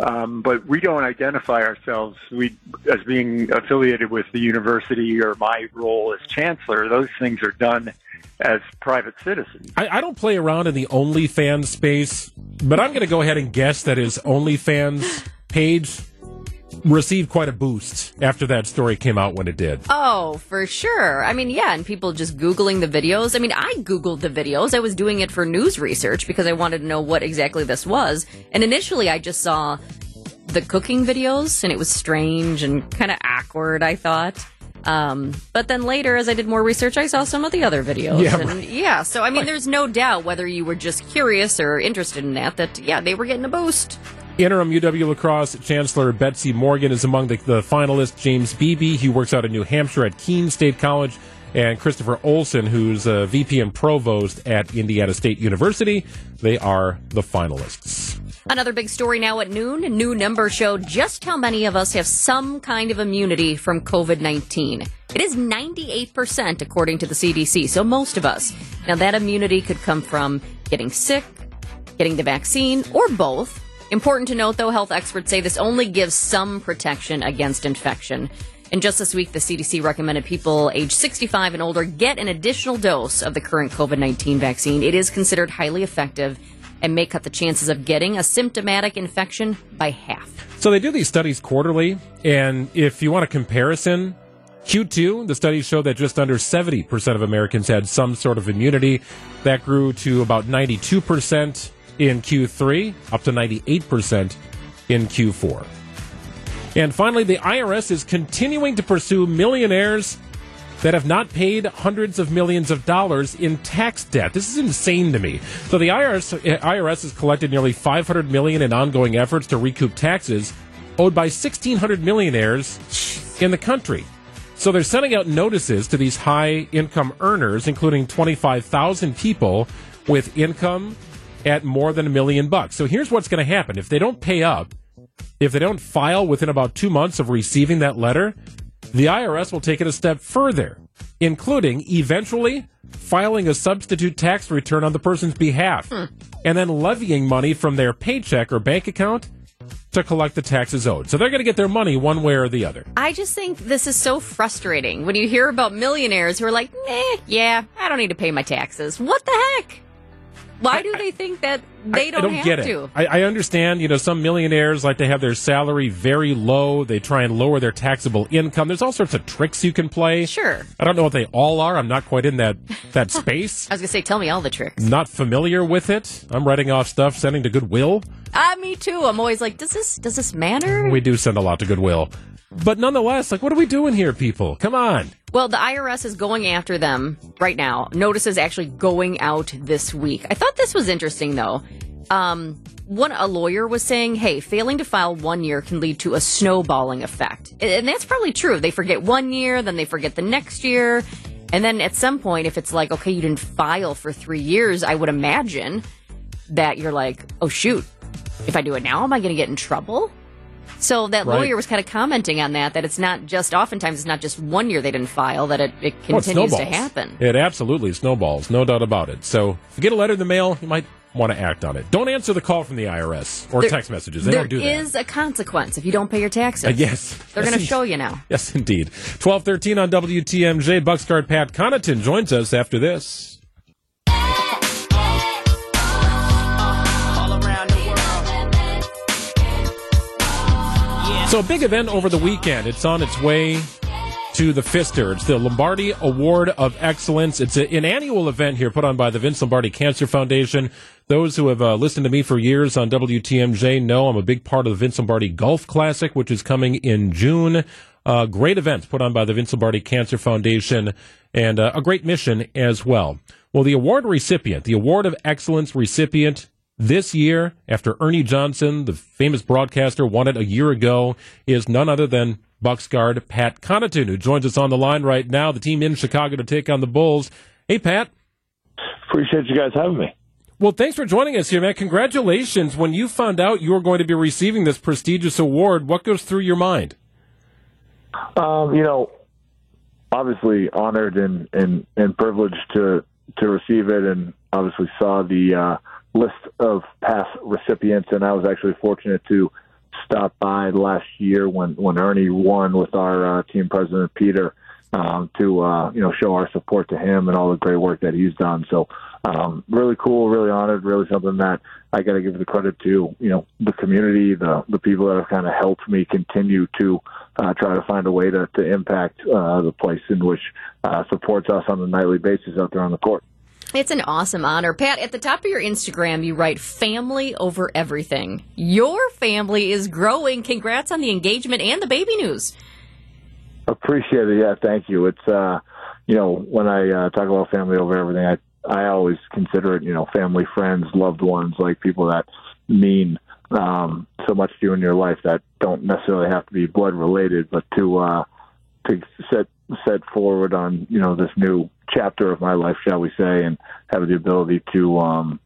Um, but we don't identify ourselves we, as being affiliated with the university or my role as chancellor. Those things are done as private citizens. I, I don't play around in the OnlyFans space, but I'm going to go ahead and guess that his OnlyFans page received quite a boost after that story came out when it did. Oh, for sure. I mean, yeah, and people just Googling the videos. I mean, I Googled the videos. I was doing it for news research because I wanted to know what exactly this was. And initially, I just saw the cooking videos, and it was strange and kind of awkward, I thought. Um, but then later, as I did more research, I saw some of the other videos. Yeah, and right. yeah, so I mean, there's no doubt whether you were just curious or interested in that, that, yeah, they were getting a boost. Interim UW La Crosse chancellor Betsy Morgan is among the, the finalists. James Beebe, he works out in New Hampshire at Keene State College, and Christopher Olson, who's a VP and provost at Indiana State University. They are the finalists. Another big story now at noon. New number showed just how many of us have some kind of immunity from COVID 19. It is 98% according to the CDC, so most of us. Now, that immunity could come from getting sick, getting the vaccine, or both. Important to note, though, health experts say this only gives some protection against infection. And just this week, the CDC recommended people age 65 and older get an additional dose of the current COVID 19 vaccine. It is considered highly effective and may cut the chances of getting a symptomatic infection by half. So they do these studies quarterly, and if you want a comparison, Q2, the studies show that just under 70% of Americans had some sort of immunity. That grew to about 92% in Q3, up to 98% in Q4. And finally, the IRS is continuing to pursue millionaires that have not paid hundreds of millions of dollars in tax debt. This is insane to me. So the IRS, IRS has collected nearly 500 million in ongoing efforts to recoup taxes owed by 1,600 millionaires in the country. So they're sending out notices to these high income earners, including 25,000 people with income at more than a million bucks. So here's what's going to happen. If they don't pay up, if they don't file within about two months of receiving that letter, the IRS will take it a step further, including eventually filing a substitute tax return on the person's behalf hmm. and then levying money from their paycheck or bank account to collect the taxes owed. So they're going to get their money one way or the other. I just think this is so frustrating when you hear about millionaires who are like, nah, yeah, I don't need to pay my taxes. What the heck? Why do they think that they don't, I don't have get it. to? I, I understand, you know, some millionaires like to have their salary very low. They try and lower their taxable income. There's all sorts of tricks you can play. Sure. I don't know what they all are. I'm not quite in that that (laughs) space. I was going to say, tell me all the tricks. Not familiar with it. I'm writing off stuff, sending to Goodwill. Ah, me too. I'm always like, does this does this matter? We do send a lot to Goodwill. But nonetheless, like, what are we doing here, people? Come on. Well, the IRS is going after them right now. Notices actually going out this week. I thought this was interesting, though. Um, one a lawyer was saying, "Hey, failing to file one year can lead to a snowballing effect," and that's probably true. They forget one year, then they forget the next year, and then at some point, if it's like, okay, you didn't file for three years, I would imagine that you're like, oh shoot, if I do it now, am I going to get in trouble? So that Right. lawyer was kind of commenting on that, that it's not just, oftentimes it's not just one year they didn't file, that it, it it continues to happen. It absolutely snowballs, no doubt about it. So if you get a letter in the mail, you might want to act on it. Don't answer the call from the IRS or There- text messages. They don't do that. is a consequence if you don't pay your taxes. Uh, yes. They're Yes, going to show you now. Yes, indeed. 1213 on WTMJ. Bucksguard Pat Connaughton joins us after this. So, a big event over the weekend. It's on its way to the Pfister. It's the Lombardi Award of Excellence. It's a, an annual event here put on by the Vince Lombardi Cancer Foundation. Those who have uh, listened to me for years on WTMJ know I'm a big part of the Vince Lombardi Golf Classic, which is coming in June. Uh, great events put on by the Vince Lombardi Cancer Foundation and uh, a great mission as well. Well, the award recipient, the Award of Excellence recipient this year, after Ernie Johnson, the famous broadcaster, won it a year ago, is none other than Bucks guard Pat Connaughton, who joins us on the line right now. The team in Chicago to take on the Bulls. Hey, Pat. Appreciate you guys having me. Well, thanks for joining us here, man. Congratulations. When you found out you were going to be receiving this prestigious award, what goes through your mind? Um, you know, obviously honored and, and, and privileged to to receive it, and obviously saw the uh, list of past recipients, and I was actually fortunate to stop by last year when when Ernie won with our uh, team president Peter um, to uh, you know show our support to him and all the great work that he's done. So um, really cool, really honored, really something that I got to give the credit to you know the community, the the people that have kind of helped me continue to uh, try to find a way to to impact uh, the place in which uh, supports us on a nightly basis out there on the court. It's an awesome honor. Pat, at the top of your Instagram, you write family over everything. Your family is growing. Congrats on the engagement and the baby news. Appreciate it. Yeah, thank you. It's, uh, you know, when I uh, talk about family over everything, I, I always consider it, you know, family, friends, loved ones, like people that mean um, so much to you in your life that don't necessarily have to be blood related, but to, uh, to set set forward on you know this new chapter of my life, shall we say, and have the ability to um,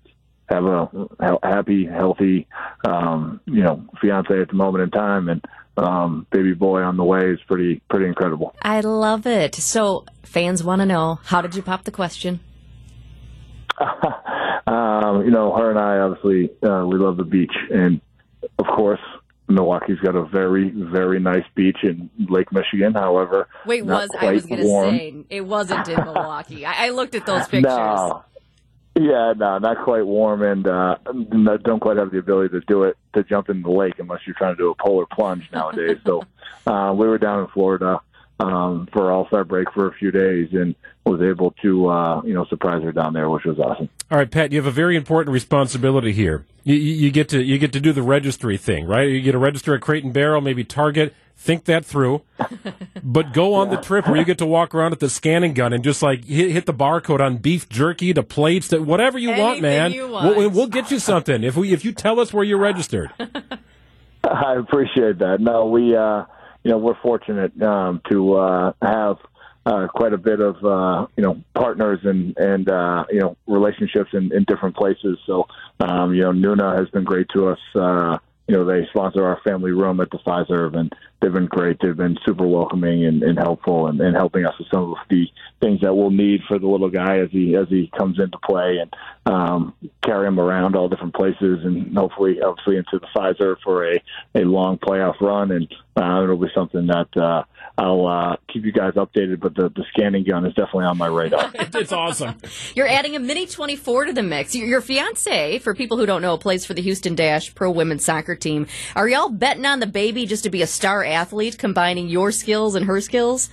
have a happy, healthy, um, you know, fiance at the moment in time, and um, baby boy on the way is pretty pretty incredible. I love it. So fans want to know how did you pop the question? (laughs) um, you know, her and I obviously uh, we love the beach, and of course, Milwaukee's got a very, very nice beach in Lake Michigan. However, wait, was I was going to say it wasn't in Milwaukee? I, I, looked at those (laughs) pictures. No. Yeah, no, not quite warm, and uh, don't quite have the ability to do it to jump in the lake unless you're trying to do a polar plunge nowadays. so (laughs) uh, we were down in Florida um, for All Star break for a few days, and was able to uh, you know surprise her down there, which was awesome. All right, Pat, you have a very important responsibility here. You, you, get to you get to do the registry thing, right? You get to register at Crate and Barrel, maybe Target. Think that through, (laughs) but go on yeah. the trip where you get to walk around at the scanning gun and just like hit, hit the barcode on beef jerky to plates to whatever you Anything want, man. You want. We'll, we'll get you something if we if you tell us where you're registered. (laughs) I appreciate that. No, we. uh you know, we're fortunate um, to uh, have uh, quite a bit of uh, you know partners and and uh, you know relationships in, in different places. So um, you know, Nuna has been great to us. Uh, you know, they sponsor our family room at the Fiserv, and they've been great. They've been super welcoming and, and helpful, and, and helping us with some of the things that we'll need for the little guy as he as he comes into play, and um, carry him around all different places, and hopefully, obviously, into the Fiserv for a a long playoff run, and uh, it'll be something that. Uh, I'll uh, keep you guys updated, but the, the scanning gun is definitely on my radar. (laughs) it's awesome. You're adding a Mini 24 to the mix. Your, your fiance, for people who don't know, plays for the Houston Dash Pro Women's Soccer Team. Are y'all betting on the baby just to be a star athlete, combining your skills and her skills?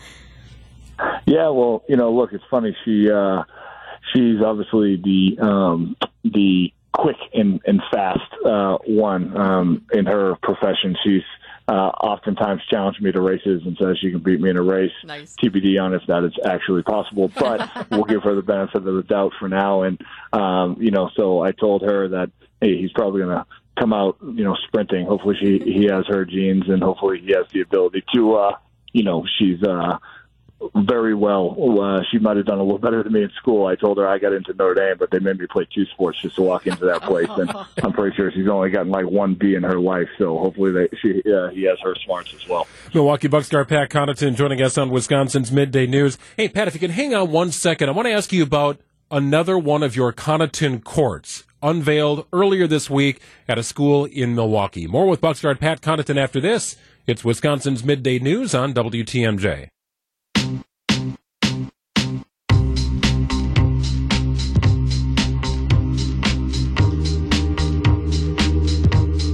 Yeah, well, you know, look, it's funny. She uh, she's obviously the um, the quick and, and fast uh, one um, in her profession. She's uh, oftentimes challenged me to races and says she can beat me in a race. Nice. TBD on if that is actually possible, (laughs) but we'll give her the benefit of the doubt for now. And um, you know, so I told her that hey, he's probably going to come out, you know, sprinting. Hopefully, she he has her genes, and hopefully, he has the ability to, uh, you know, she's. Uh, very well. Uh, she might have done a little better than me in school. I told her I got into Notre Dame, but they made me play two sports just to walk into that place. And (laughs) I'm pretty sure she's only gotten like one B in her life. So hopefully they, she uh, he has her smarts as well. Milwaukee Buck star Pat Connaughton joining us on Wisconsin's Midday News. Hey, Pat, if you can hang on one second, I want to ask you about another one of your Connaughton courts unveiled earlier this week at a school in Milwaukee. More with Buck star Pat Connaughton after this. It's Wisconsin's Midday News on WTMJ.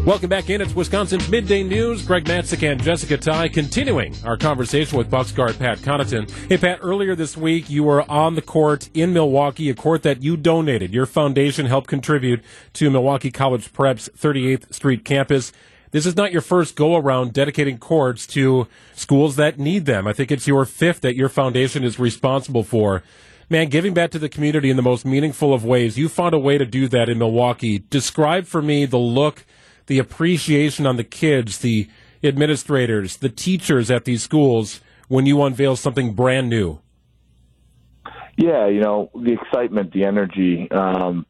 Welcome back in. It's Wisconsin's Midday News. Greg Matzek and Jessica Tighe continuing our conversation with Bucks guard Pat Connaughton. Hey, Pat, earlier this week you were on the court in Milwaukee, a court that you donated. Your foundation helped contribute to Milwaukee College Prep's 38th Street campus. This is not your first go around dedicating courts to schools that need them. I think it's your fifth that your foundation is responsible for. Man, giving back to the community in the most meaningful of ways. You found a way to do that in Milwaukee. Describe for me the look the appreciation on the kids, the administrators, the teachers at these schools when you unveil something brand new? Yeah, you know, the excitement, the energy, um,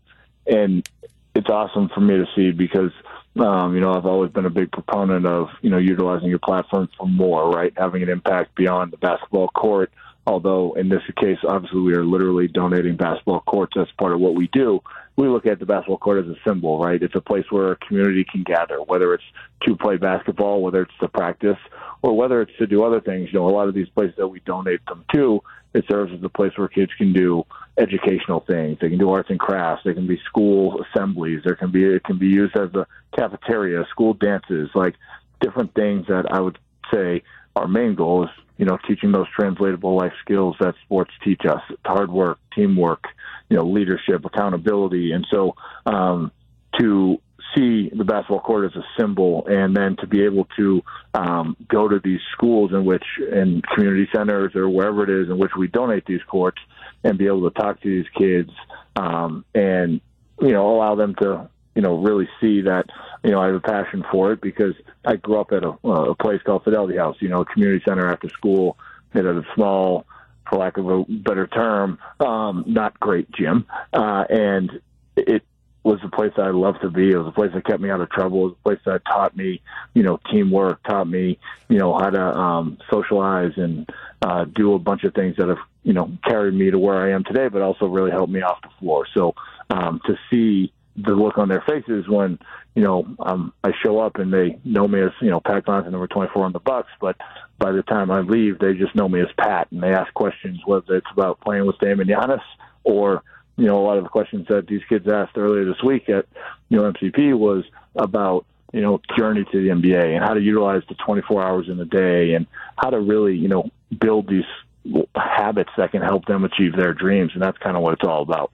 and it's awesome for me to see because, um, you know, I've always been a big proponent of, you know, utilizing your platform for more, right? Having an impact beyond the basketball court Although in this case, obviously, we are literally donating basketball courts as part of what we do. We look at the basketball court as a symbol, right? It's a place where a community can gather, whether it's to play basketball, whether it's to practice, or whether it's to do other things. You know, a lot of these places that we donate them to, it serves as a place where kids can do educational things. They can do arts and crafts. They can be school assemblies. There can be it can be used as a cafeteria, school dances, like different things that I would say our main goal is you know teaching those translatable life skills that sports teach us: hard work, teamwork, you know, leadership, accountability, and so um, to see the basketball court as a symbol, and then to be able to um, go to these schools in which, in community centers or wherever it is in which we donate these courts, and be able to talk to these kids um, and you know allow them to you know really see that you know I have a passion for it because I grew up at a, a place called Fidelity House, you know, a community center after school. It had a small, for lack of a better term, um, not great gym, uh, and it was a place that I loved to be. It was a place that kept me out of trouble. It was a place that taught me, you know, teamwork, taught me, you know, how to um, socialize and uh, do a bunch of things that have, you know, carried me to where I am today, but also really helped me off the floor. So um, to see the look on their faces when, you know, um, I show up and they know me as, you know, Pat Connaughton, number 24 on the Bucks, but by the time I leave, they just know me as Pat, and they ask questions whether it's about playing with Dame and Giannis or – you know, a lot of the questions that these kids asked earlier this week at, you know, MCP was about, you know, journey to the NBA and how to utilize the 24 hours in a day and how to really, you know, build these habits that can help them achieve their dreams. And that's kind of what it's all about.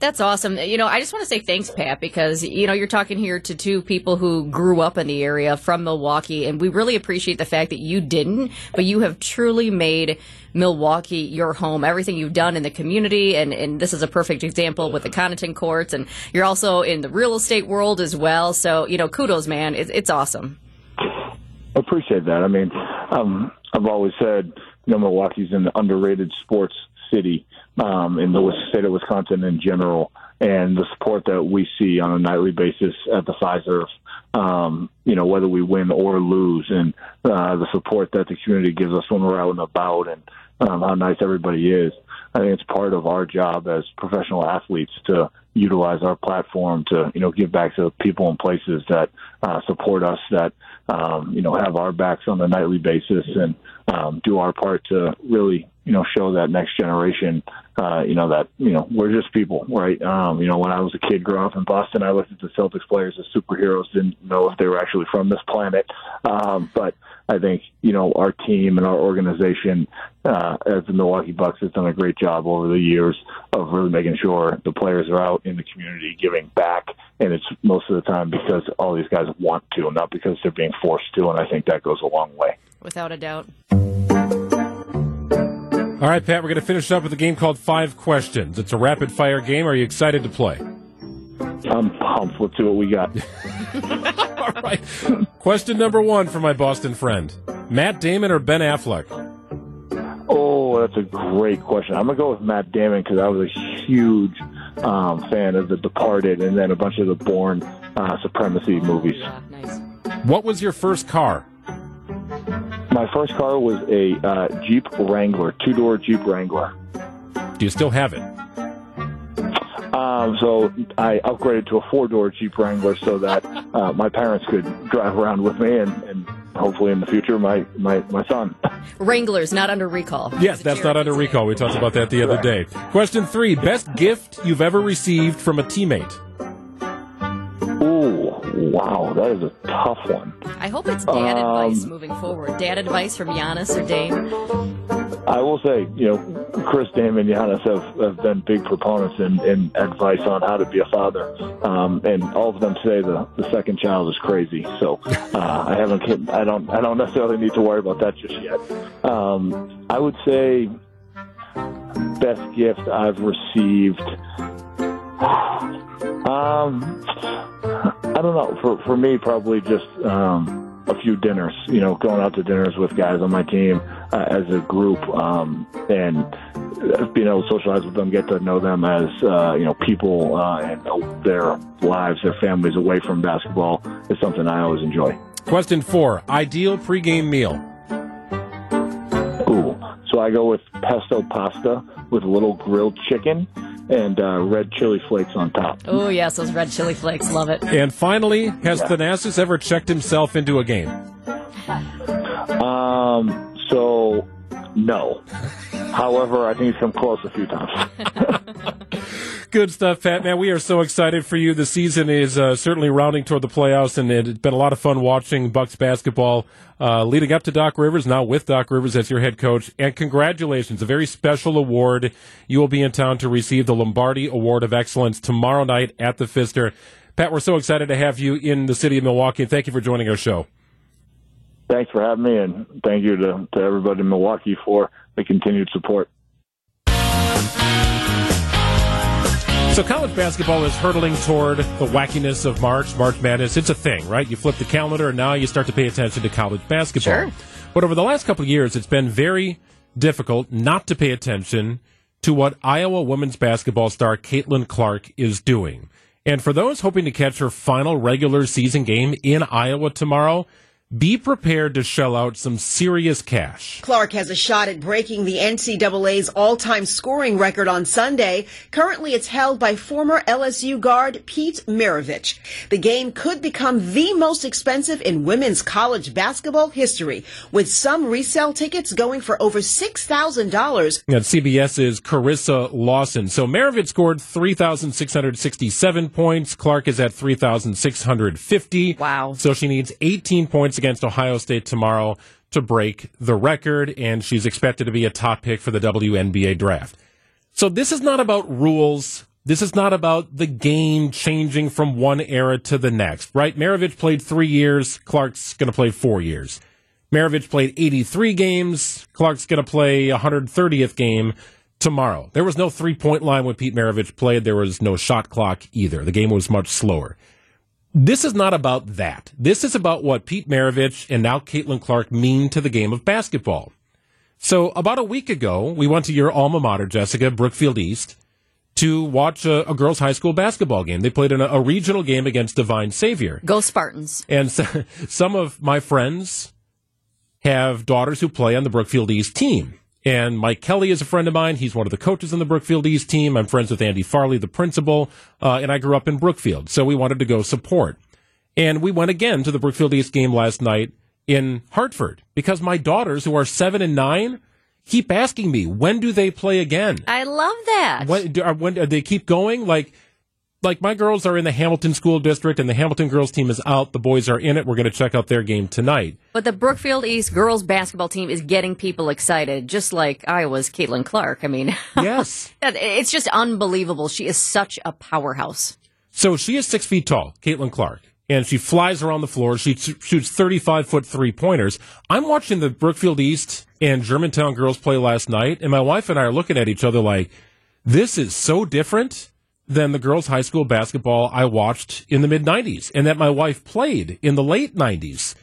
That's awesome. You know, I just want to say thanks, Pat, because, you know, you're talking here to two people who grew up in the area from Milwaukee, and we really appreciate the fact that you didn't, but you have truly made Milwaukee your home. Everything you've done in the community, and, and this is a perfect example with the Connaughton courts, and you're also in the real estate world as well. So, you know, kudos, man. It's, it's awesome. I appreciate that. I mean, um, I've always said, you know, Milwaukee's an underrated sports city um, in the state of Wisconsin in general, and the support that we see on a nightly basis at the Fiserv, um, you know, whether we win or lose, and uh, the support that the community gives us when we're out and about, and um, how nice everybody is. I think it's part of our job as professional athletes to utilize our platform to, you know, give back to people and places that uh, support us, that um, you know have our backs on a nightly basis, and um, do our part to really you know, show that next generation, uh, you know, that, you know, we're just people, right? Um, you know, when I was a kid growing up in Boston, I looked at the Celtics players as superheroes, didn't know if they were actually from this planet. Um, but I think, you know, our team and our organization, uh, as the Milwaukee Bucks has done a great job over the years of really making sure the players are out in the community giving back. And it's most of the time because all these guys want to, not because they're being forced to. And I think that goes a long way. Without a doubt. All right, Pat, we're going to finish up with a game called Five Questions. It's a rapid fire game. Are you excited to play? I'm pumped. Let's see what we got. (laughs) All right. Question number one for my Boston friend Matt Damon or Ben Affleck? Oh, that's a great question. I'm going to go with Matt Damon because I was a huge um, fan of The Departed and then a bunch of the Bourne uh, Supremacy movies. nice. What was your first car? My first car was a uh, Jeep Wrangler, two door Jeep Wrangler. Do you still have it? Um, so I upgraded to a four door Jeep Wrangler so that uh, my parents could drive around with me and, and hopefully in the future my, my, my son. (laughs) Wranglers, not under recall. Yes, that's not under recall. We talked about that the other day. Question three Best gift you've ever received from a teammate? Wow, that is a tough one. I hope it's dad advice Um, moving forward. Dad advice from Giannis or Dame. I will say, you know, Khris, Dame, and Giannis have, have been big proponents in, in advice on how to be a father. Um, and all of them say the, the second child is crazy. So uh, I haven't, I don't, I don't necessarily need to worry about that just yet. Um, I would say best gift I've received. Um, I don't know. For for me, probably just um, a few dinners. You know, going out to dinners with guys on my team uh, as a group, um, and being able to socialize with them, get to know them as uh, you know people uh, and their lives, their families away from basketball is something I always enjoy. Question four Ideal pregame meal? Ooh, so So I go with pesto pasta with a little grilled chicken and uh, red chili flakes on top. Oh, yes, those red chili flakes. Love it. And finally, has Thanasis ever checked himself into a game? Um, so no. However, I think he's come close a few times. (laughs) Good stuff, Pat. Man, we are so excited for you. The season is uh, certainly rounding toward the playoffs, and it's been a lot of fun watching Bucks basketball uh, leading up to Doc Rivers. Now with Doc Rivers as your head coach, and congratulations, a very special award. You will be in town to receive the Lombardi Award of Excellence tomorrow night at the Pfister. Pat, we're so excited to have you in the city of Milwaukee, thank you for joining our show. Thanks for having me, and thank you to, to everybody in Milwaukee for the continued support. So college basketball is hurtling toward the wackiness of March, March Madness. It's a thing, right? You flip the calendar and now you start to pay attention to college basketball. Sure. But over the last couple of years, it's been very difficult not to pay attention to what Iowa women's basketball star Caitlin Clark is doing. And for those hoping to catch her final regular season game in Iowa tomorrow, be prepared to shell out some serious cash. Clark has a shot at breaking the NCAA's all-time scoring record on Sunday. Currently, it's held by former LSU guard Pete Maravich. The game could become the most expensive in women's college basketball history, with some resale tickets going for over $6,000. And CBS's Carissa Lawson. So Maravich scored 3,667 points. Clark is at 3,650. Wow. So she needs 18 points against Ohio State tomorrow to break the record, and she's expected to be a top pick for the WNBA draft. So this is not about rules. This is not about the game changing from one era to the next, right? Maravich played three years. Clark's going to play four years. Maravich played 83 games. Clark's going to play 130th game tomorrow. There was no three point line when Pete Maravich played. There was no shot clock either. The game was much slower. This is not about that. This is about what Pete Maravich and now Caitlin Clark mean to the game of basketball. So about a week ago, we went to your alma mater, Jessica, Brookfield East, to watch a, a girls' high school basketball game. They played in a, a regional game against Divine Savior. Go Spartans. And so, (laughs) some of my friends have daughters who play on the Brookfield East team. And Mike Kelly is a friend of mine. He's one of the coaches on the Brookfield East team. I'm friends with Andy Farley, the principal, uh, and I grew up in Brookfield. So we wanted to go support. And we went again to the Brookfield East game last night in Hartford because my daughters, who are seven and nine, keep asking me, when do they play again? I love that. When do, are, when do they keep going? Like, like my girls are in the Hamilton School District, and the Hamilton girls team is out. The boys are in it. We're going to check out their game tonight. But the Brookfield East girls basketball team is getting people excited, just like I was Caitlin Clark. I mean, (laughs) yes, it's just unbelievable. She is such a powerhouse. So she is six feet tall, Caitlin Clark, and she flies around the floor. She shoots thirty-five foot three pointers. I'm watching the Brookfield East and Germantown girls play last night, and my wife and I are looking at each other like, "This is so different." Than the girls' high school basketball I watched in the mid 90s and that my wife played in the late 90s,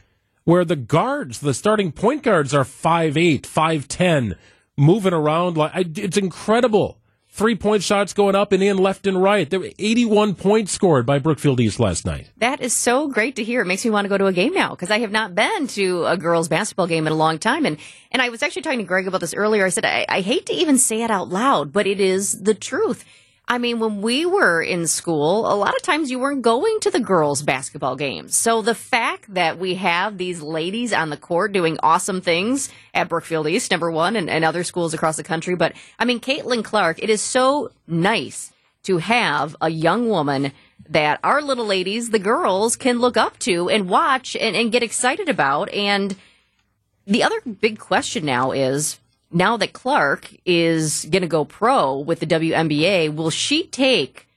where the guards, the starting point guards, are 5'8, 5'10, moving around. like It's incredible. Three point shots going up and in left and right. There were 81 points scored by Brookfield East last night. That is so great to hear. It makes me want to go to a game now because I have not been to a girls' basketball game in a long time. And, and I was actually talking to Greg about this earlier. I said, I, I hate to even say it out loud, but it is the truth I mean, when we were in school, a lot of times you weren't going to the girls' basketball games. So the fact that we have these ladies on the court doing awesome things at Brookfield East, number one, and, and other schools across the country. But I mean, Caitlin Clark, it is so nice to have a young woman that our little ladies, the girls, can look up to and watch and, and get excited about. And the other big question now is now that Clark is going to go pro with the WNBA, will she take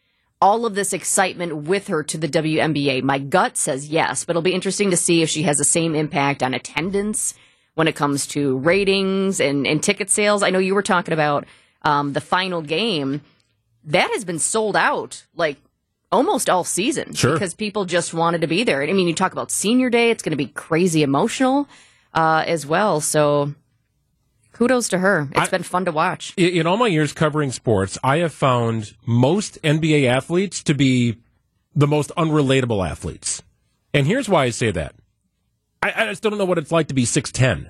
all of this excitement with her to the WNBA? My gut says yes, but it'll be interesting to see if she has the same impact on attendance when it comes to ratings and, and ticket sales. I know you were talking about um, the final game. That has been sold out like almost all season sure. because people just wanted to be there. I mean, you talk about senior day, it's going to be crazy emotional uh, as well. So kudos to her. It's I, been fun to watch. In, all my years covering sports, I have found most NBA athletes to be the most unrelatable athletes. And here's why I say that. I, I just don't know what it's like to be 6'10.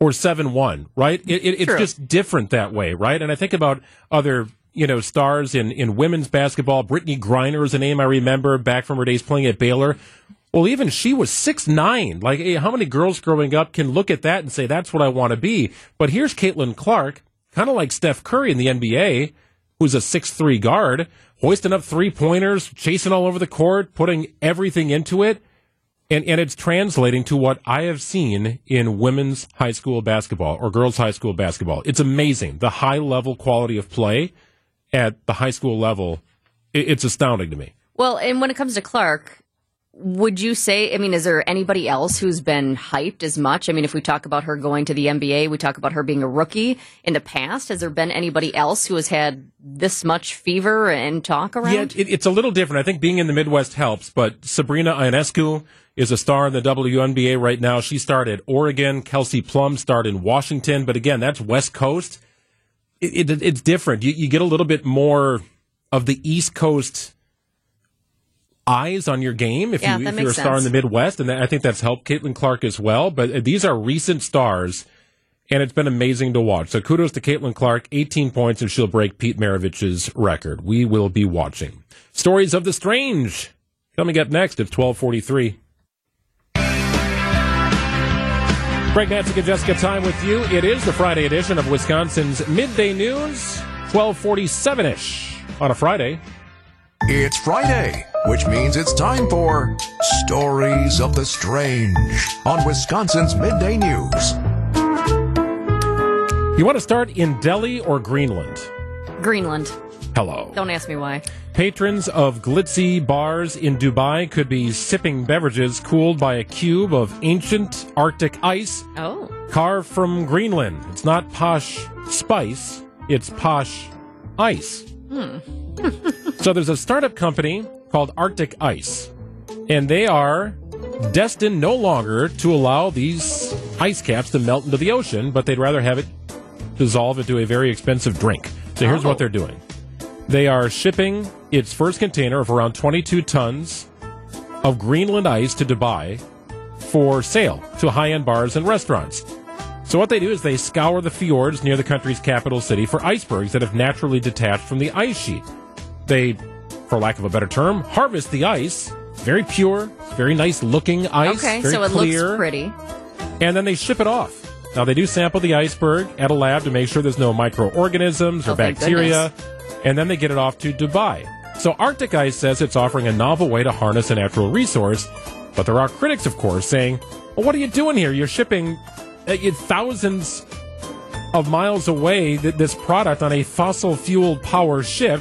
or seven one, right? It, it, it's True. just different that way, right? And I think about other you know stars in in women's basketball. Brittney Griner is a name I remember back from her days playing at Baylor. Well, even she was six nine. Like, eh, how many girls growing up can look at that and say that's what I want to be? But here's Caitlin Clark, kind of like Steph Curry in the NBA, who's a six three guard, hoisting up three pointers, chasing all over the court, putting everything into it and and it's translating to what I have seen in women's high school basketball or girls high school basketball. It's amazing the high level quality of play at the high school level. It, it's astounding to me. Well, and when it comes to Clark, would you say, I mean, is there anybody else who's been hyped as much? I mean, if we talk about her going to the NBA, we talk about her being a rookie in the past. Has there been anybody else who has had this much fever and talk around? Yeah, it, it's a little different. I think being in the Midwest helps, but Sabrina Ionescu is a star in the WNBA right now. She started Oregon. Kelsey Plum started in Washington, but again, that's West Coast. It, it, it's different. You, you get a little bit more of the East Coast eyes on your game if, Yeah, you, if you're a star in the Midwest, and I think that's helped Caitlin Clark as well. But these are recent stars, and it's been amazing to watch. So kudos to Caitlin Clark, 18 points, and she'll break Pete Maravich's record. We will be watching. Stories of the strange coming up next at 1243. Greg Nancy and Jessica Tighe with you. It is the Friday edition of Wisconsin's Midday News, 1247-ish on a Friday. It's Friday, which means it's time for Stories of the Strange on Wisconsin's Midday News. You want to start in Delhi or Greenland? Greenland. Hello. Don't ask me why. Patrons of glitzy bars in Dubai could be sipping beverages cooled by a cube of ancient Arctic ice Oh. carved from Greenland. It's not posh spice, it's posh ice. Hmm. So there's a startup company called Arctic Ice, and they are destined no longer to allow these ice caps to melt into the ocean, but they'd rather have it dissolve into a very expensive drink. So here's Oh. what they're doing. They are shipping its first container of around 22 tons of Greenland ice to Dubai for sale to high-end bars and restaurants. So what they do is they scour the fjords near the country's capital city for icebergs that have naturally detached from the ice sheet. They, for lack of a better term, harvest the ice. Very pure, very nice looking ice. okay, very so it clear, looks pretty. And then they ship it off. Now they do sample the iceberg at a lab to make sure there's no microorganisms or Oh, bacteria, and then they get it off to Dubai. So Arctic Ice says it's offering a novel way to harness a natural resource, but there are critics, of course, saying, "Well, what are you doing here? You're shipping uh, thousands of miles away th- this product on a fossil fuel power ship.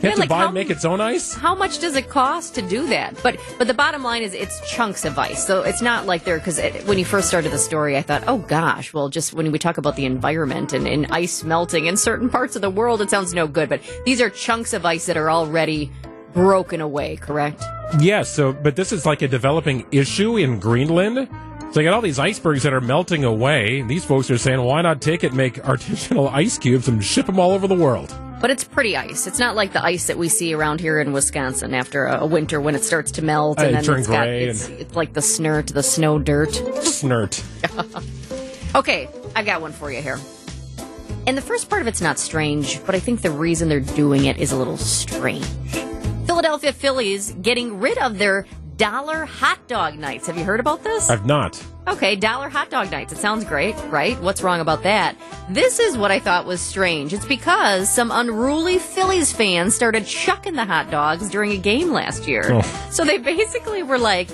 Yeah, Can't like Dubai how- make its own ice? How much does it cost to do that? But but the bottom line is it's chunks of ice. So it's not like they're because when you first started the story, I thought, oh gosh, well, just when we talk about the environment and, and ice melting in certain (laughs) parts of the world, it sounds no good. But these are chunks of ice that are already broken away. Correct? Yes, so but this is like a developing issue in Greenland. So you got all these icebergs that are melting away. And these folks are saying, why not take it, make artisanal (laughs) ice cubes, and ship them all over the world? But it's pretty ice. It's not like the ice that we see around here in Wisconsin after a, a winter when it starts to melt and then it's got gray it's, it's like the snurt, the snow dirt. Snurt. (laughs) Okay, I got one for you here. And the first part of it's not strange, but I think the reason they're doing it is a little strange. Philadelphia Phillies getting rid of their dollar hot dog nights. Have you heard about this? I've not. Okay, dollar hot dog nights. It sounds great, right? What's wrong about that? This is what I thought was strange. It's because some unruly Phillies fans started chucking the hot dogs during a game last year. Oh. So they basically were like,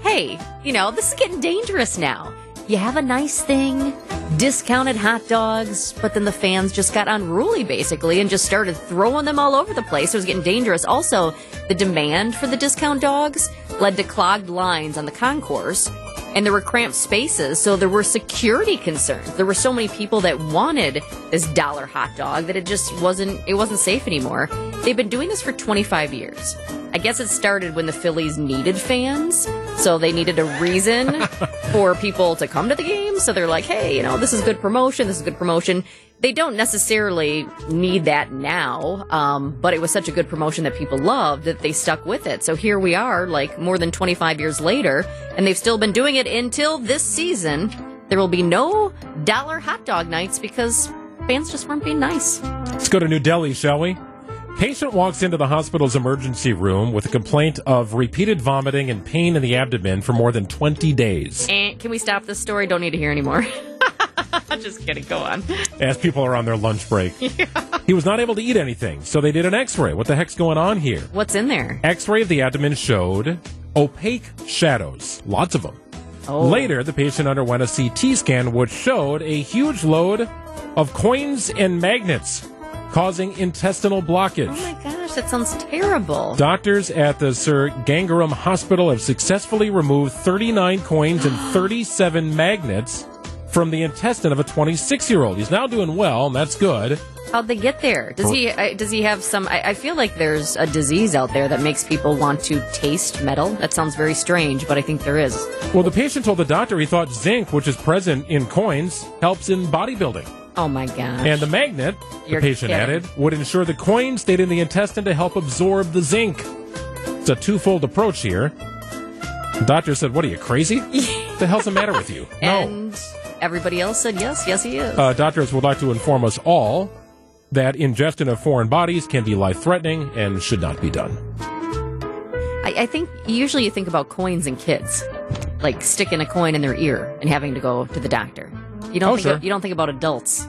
hey, you know, this is getting dangerous now. You have a nice thing, discounted hot dogs, but then the fans just got unruly basically and just started throwing them all over the place. It was getting dangerous. Also, the demand for the discount dogs led to clogged lines on the concourse and there were cramped spaces, so there were security concerns. There were so many people that wanted this dollar hot dog that it just wasn't it wasn't safe anymore. They've been doing this for 25 years. I guess it started when the Phillies needed fans, so they needed a reason (laughs) for people to come to the game. So they're like, "Hey, you know, this is good promotion. This is good promotion." They don't necessarily need that now, um, but it was such a good promotion that people loved that they stuck with it. So here we are, like more than 25 years later, and they've still been doing it until this season. There will be no dollar hot dog nights because fans just weren't being nice. Let's go to New Delhi, shall we? Patient walks into the hospital's emergency room with a complaint of repeated vomiting and pain in the abdomen for more than 20 days. And can we stop this story? Don't need to hear anymore. (laughs) (laughs) just kidding. Go on. As people are on their lunch break. (laughs) He was not able to eat anything, so they did an x ray. What the heck's going on here? What's in there? X ray of the abdomen showed opaque shadows, lots of them. Oh. Later, the patient underwent a CT scan, which showed a huge load of coins and magnets causing intestinal blockage. Oh my gosh, that sounds terrible. Doctors at the Sir Ganga Ram Hospital have successfully removed 39 coins and (gasps) 37 magnets from the intestine of a 26 year old. He's now doing well, and that's good. How'd they get there? Does he does he have some? I, I feel like there's a disease out there that makes people want to taste metal. That sounds very strange, but I think there is. Well, the patient told the doctor he thought zinc, which is present in coins, helps in bodybuilding. Oh my god! And the magnet, You're the patient kidding. added, would ensure the coin stayed in the intestine to help absorb the zinc. It's a twofold approach here. The doctor said, What are you, crazy? (laughs) the hell's the matter with you? No. And everybody else said yes, yes, he is. Uh, doctors would like to inform us all that ingestion of foreign bodies can be life threatening and should not be done. I, I think usually you think about coins and kids, like sticking a coin in their ear and having to go to the doctor. You don't Oh, think sure. you don't think about adults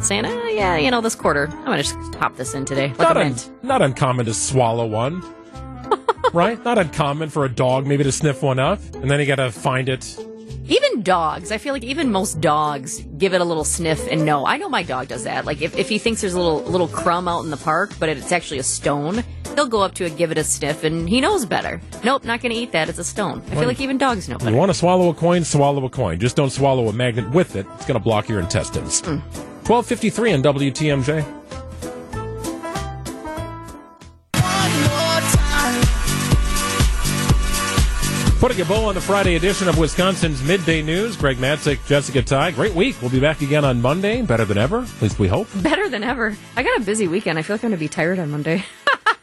saying, "Ah, yeah, you know, this quarter, I'm gonna just pop this in today, like Not, a un- mint." not uncommon to swallow one. Right? Not uncommon for a dog maybe to sniff one up, and then you gotta find it. Even dogs, I feel like even most dogs give it a little sniff and know. I know my dog does that. Like if, if he thinks there's a little little crumb out in the park, but it's actually a stone, he'll go up to it, give it a sniff, and he knows better. Nope, not gonna eat that. It's a stone. I feel like even dogs know that. You want to swallow a coin, swallow a coin. Just don't swallow a magnet with it. It's going to block your intestines. Mm. 1253 on WTMJ. Putting a bow on the Friday edition of Wisconsin's Midday News. Greg Matzek, Jessica Tighe. Great week. We'll be back again on Monday. Better than ever. At least we hope. Better than ever. I got a busy weekend. I feel like I'm gonna be tired on Monday.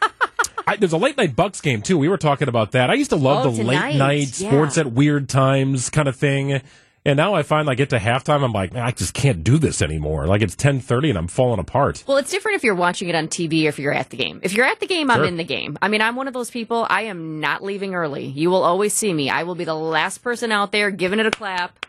(laughs) I, there's a late night Bucks game too. We were talking about that. I used to love Oh, the tonight. late night Yeah. sports at weird times kind of thing. And now I find I get to halftime, I'm like, man, I just can't do this anymore. Like it's 10:30 and I'm falling apart. Well, it's different if you're watching it on TV or if you're at the game. If you're at the game, I'm in the game. I mean, I'm one of those people. I am not leaving early. You will always see me. I will be the last person out there giving it a clap,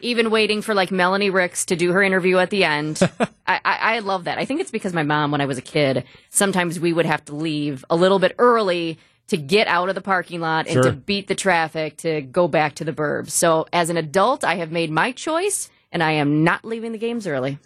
even waiting for like Melanie Ricks to do her interview at the end. (laughs) I, I, I love that. I think it's because my mom, when I was a kid, sometimes we would have to leave a little bit early to get out of the parking lot and Sure. to beat the traffic to go back to the burbs. So as an adult, I have made my choice and I am not leaving the games early.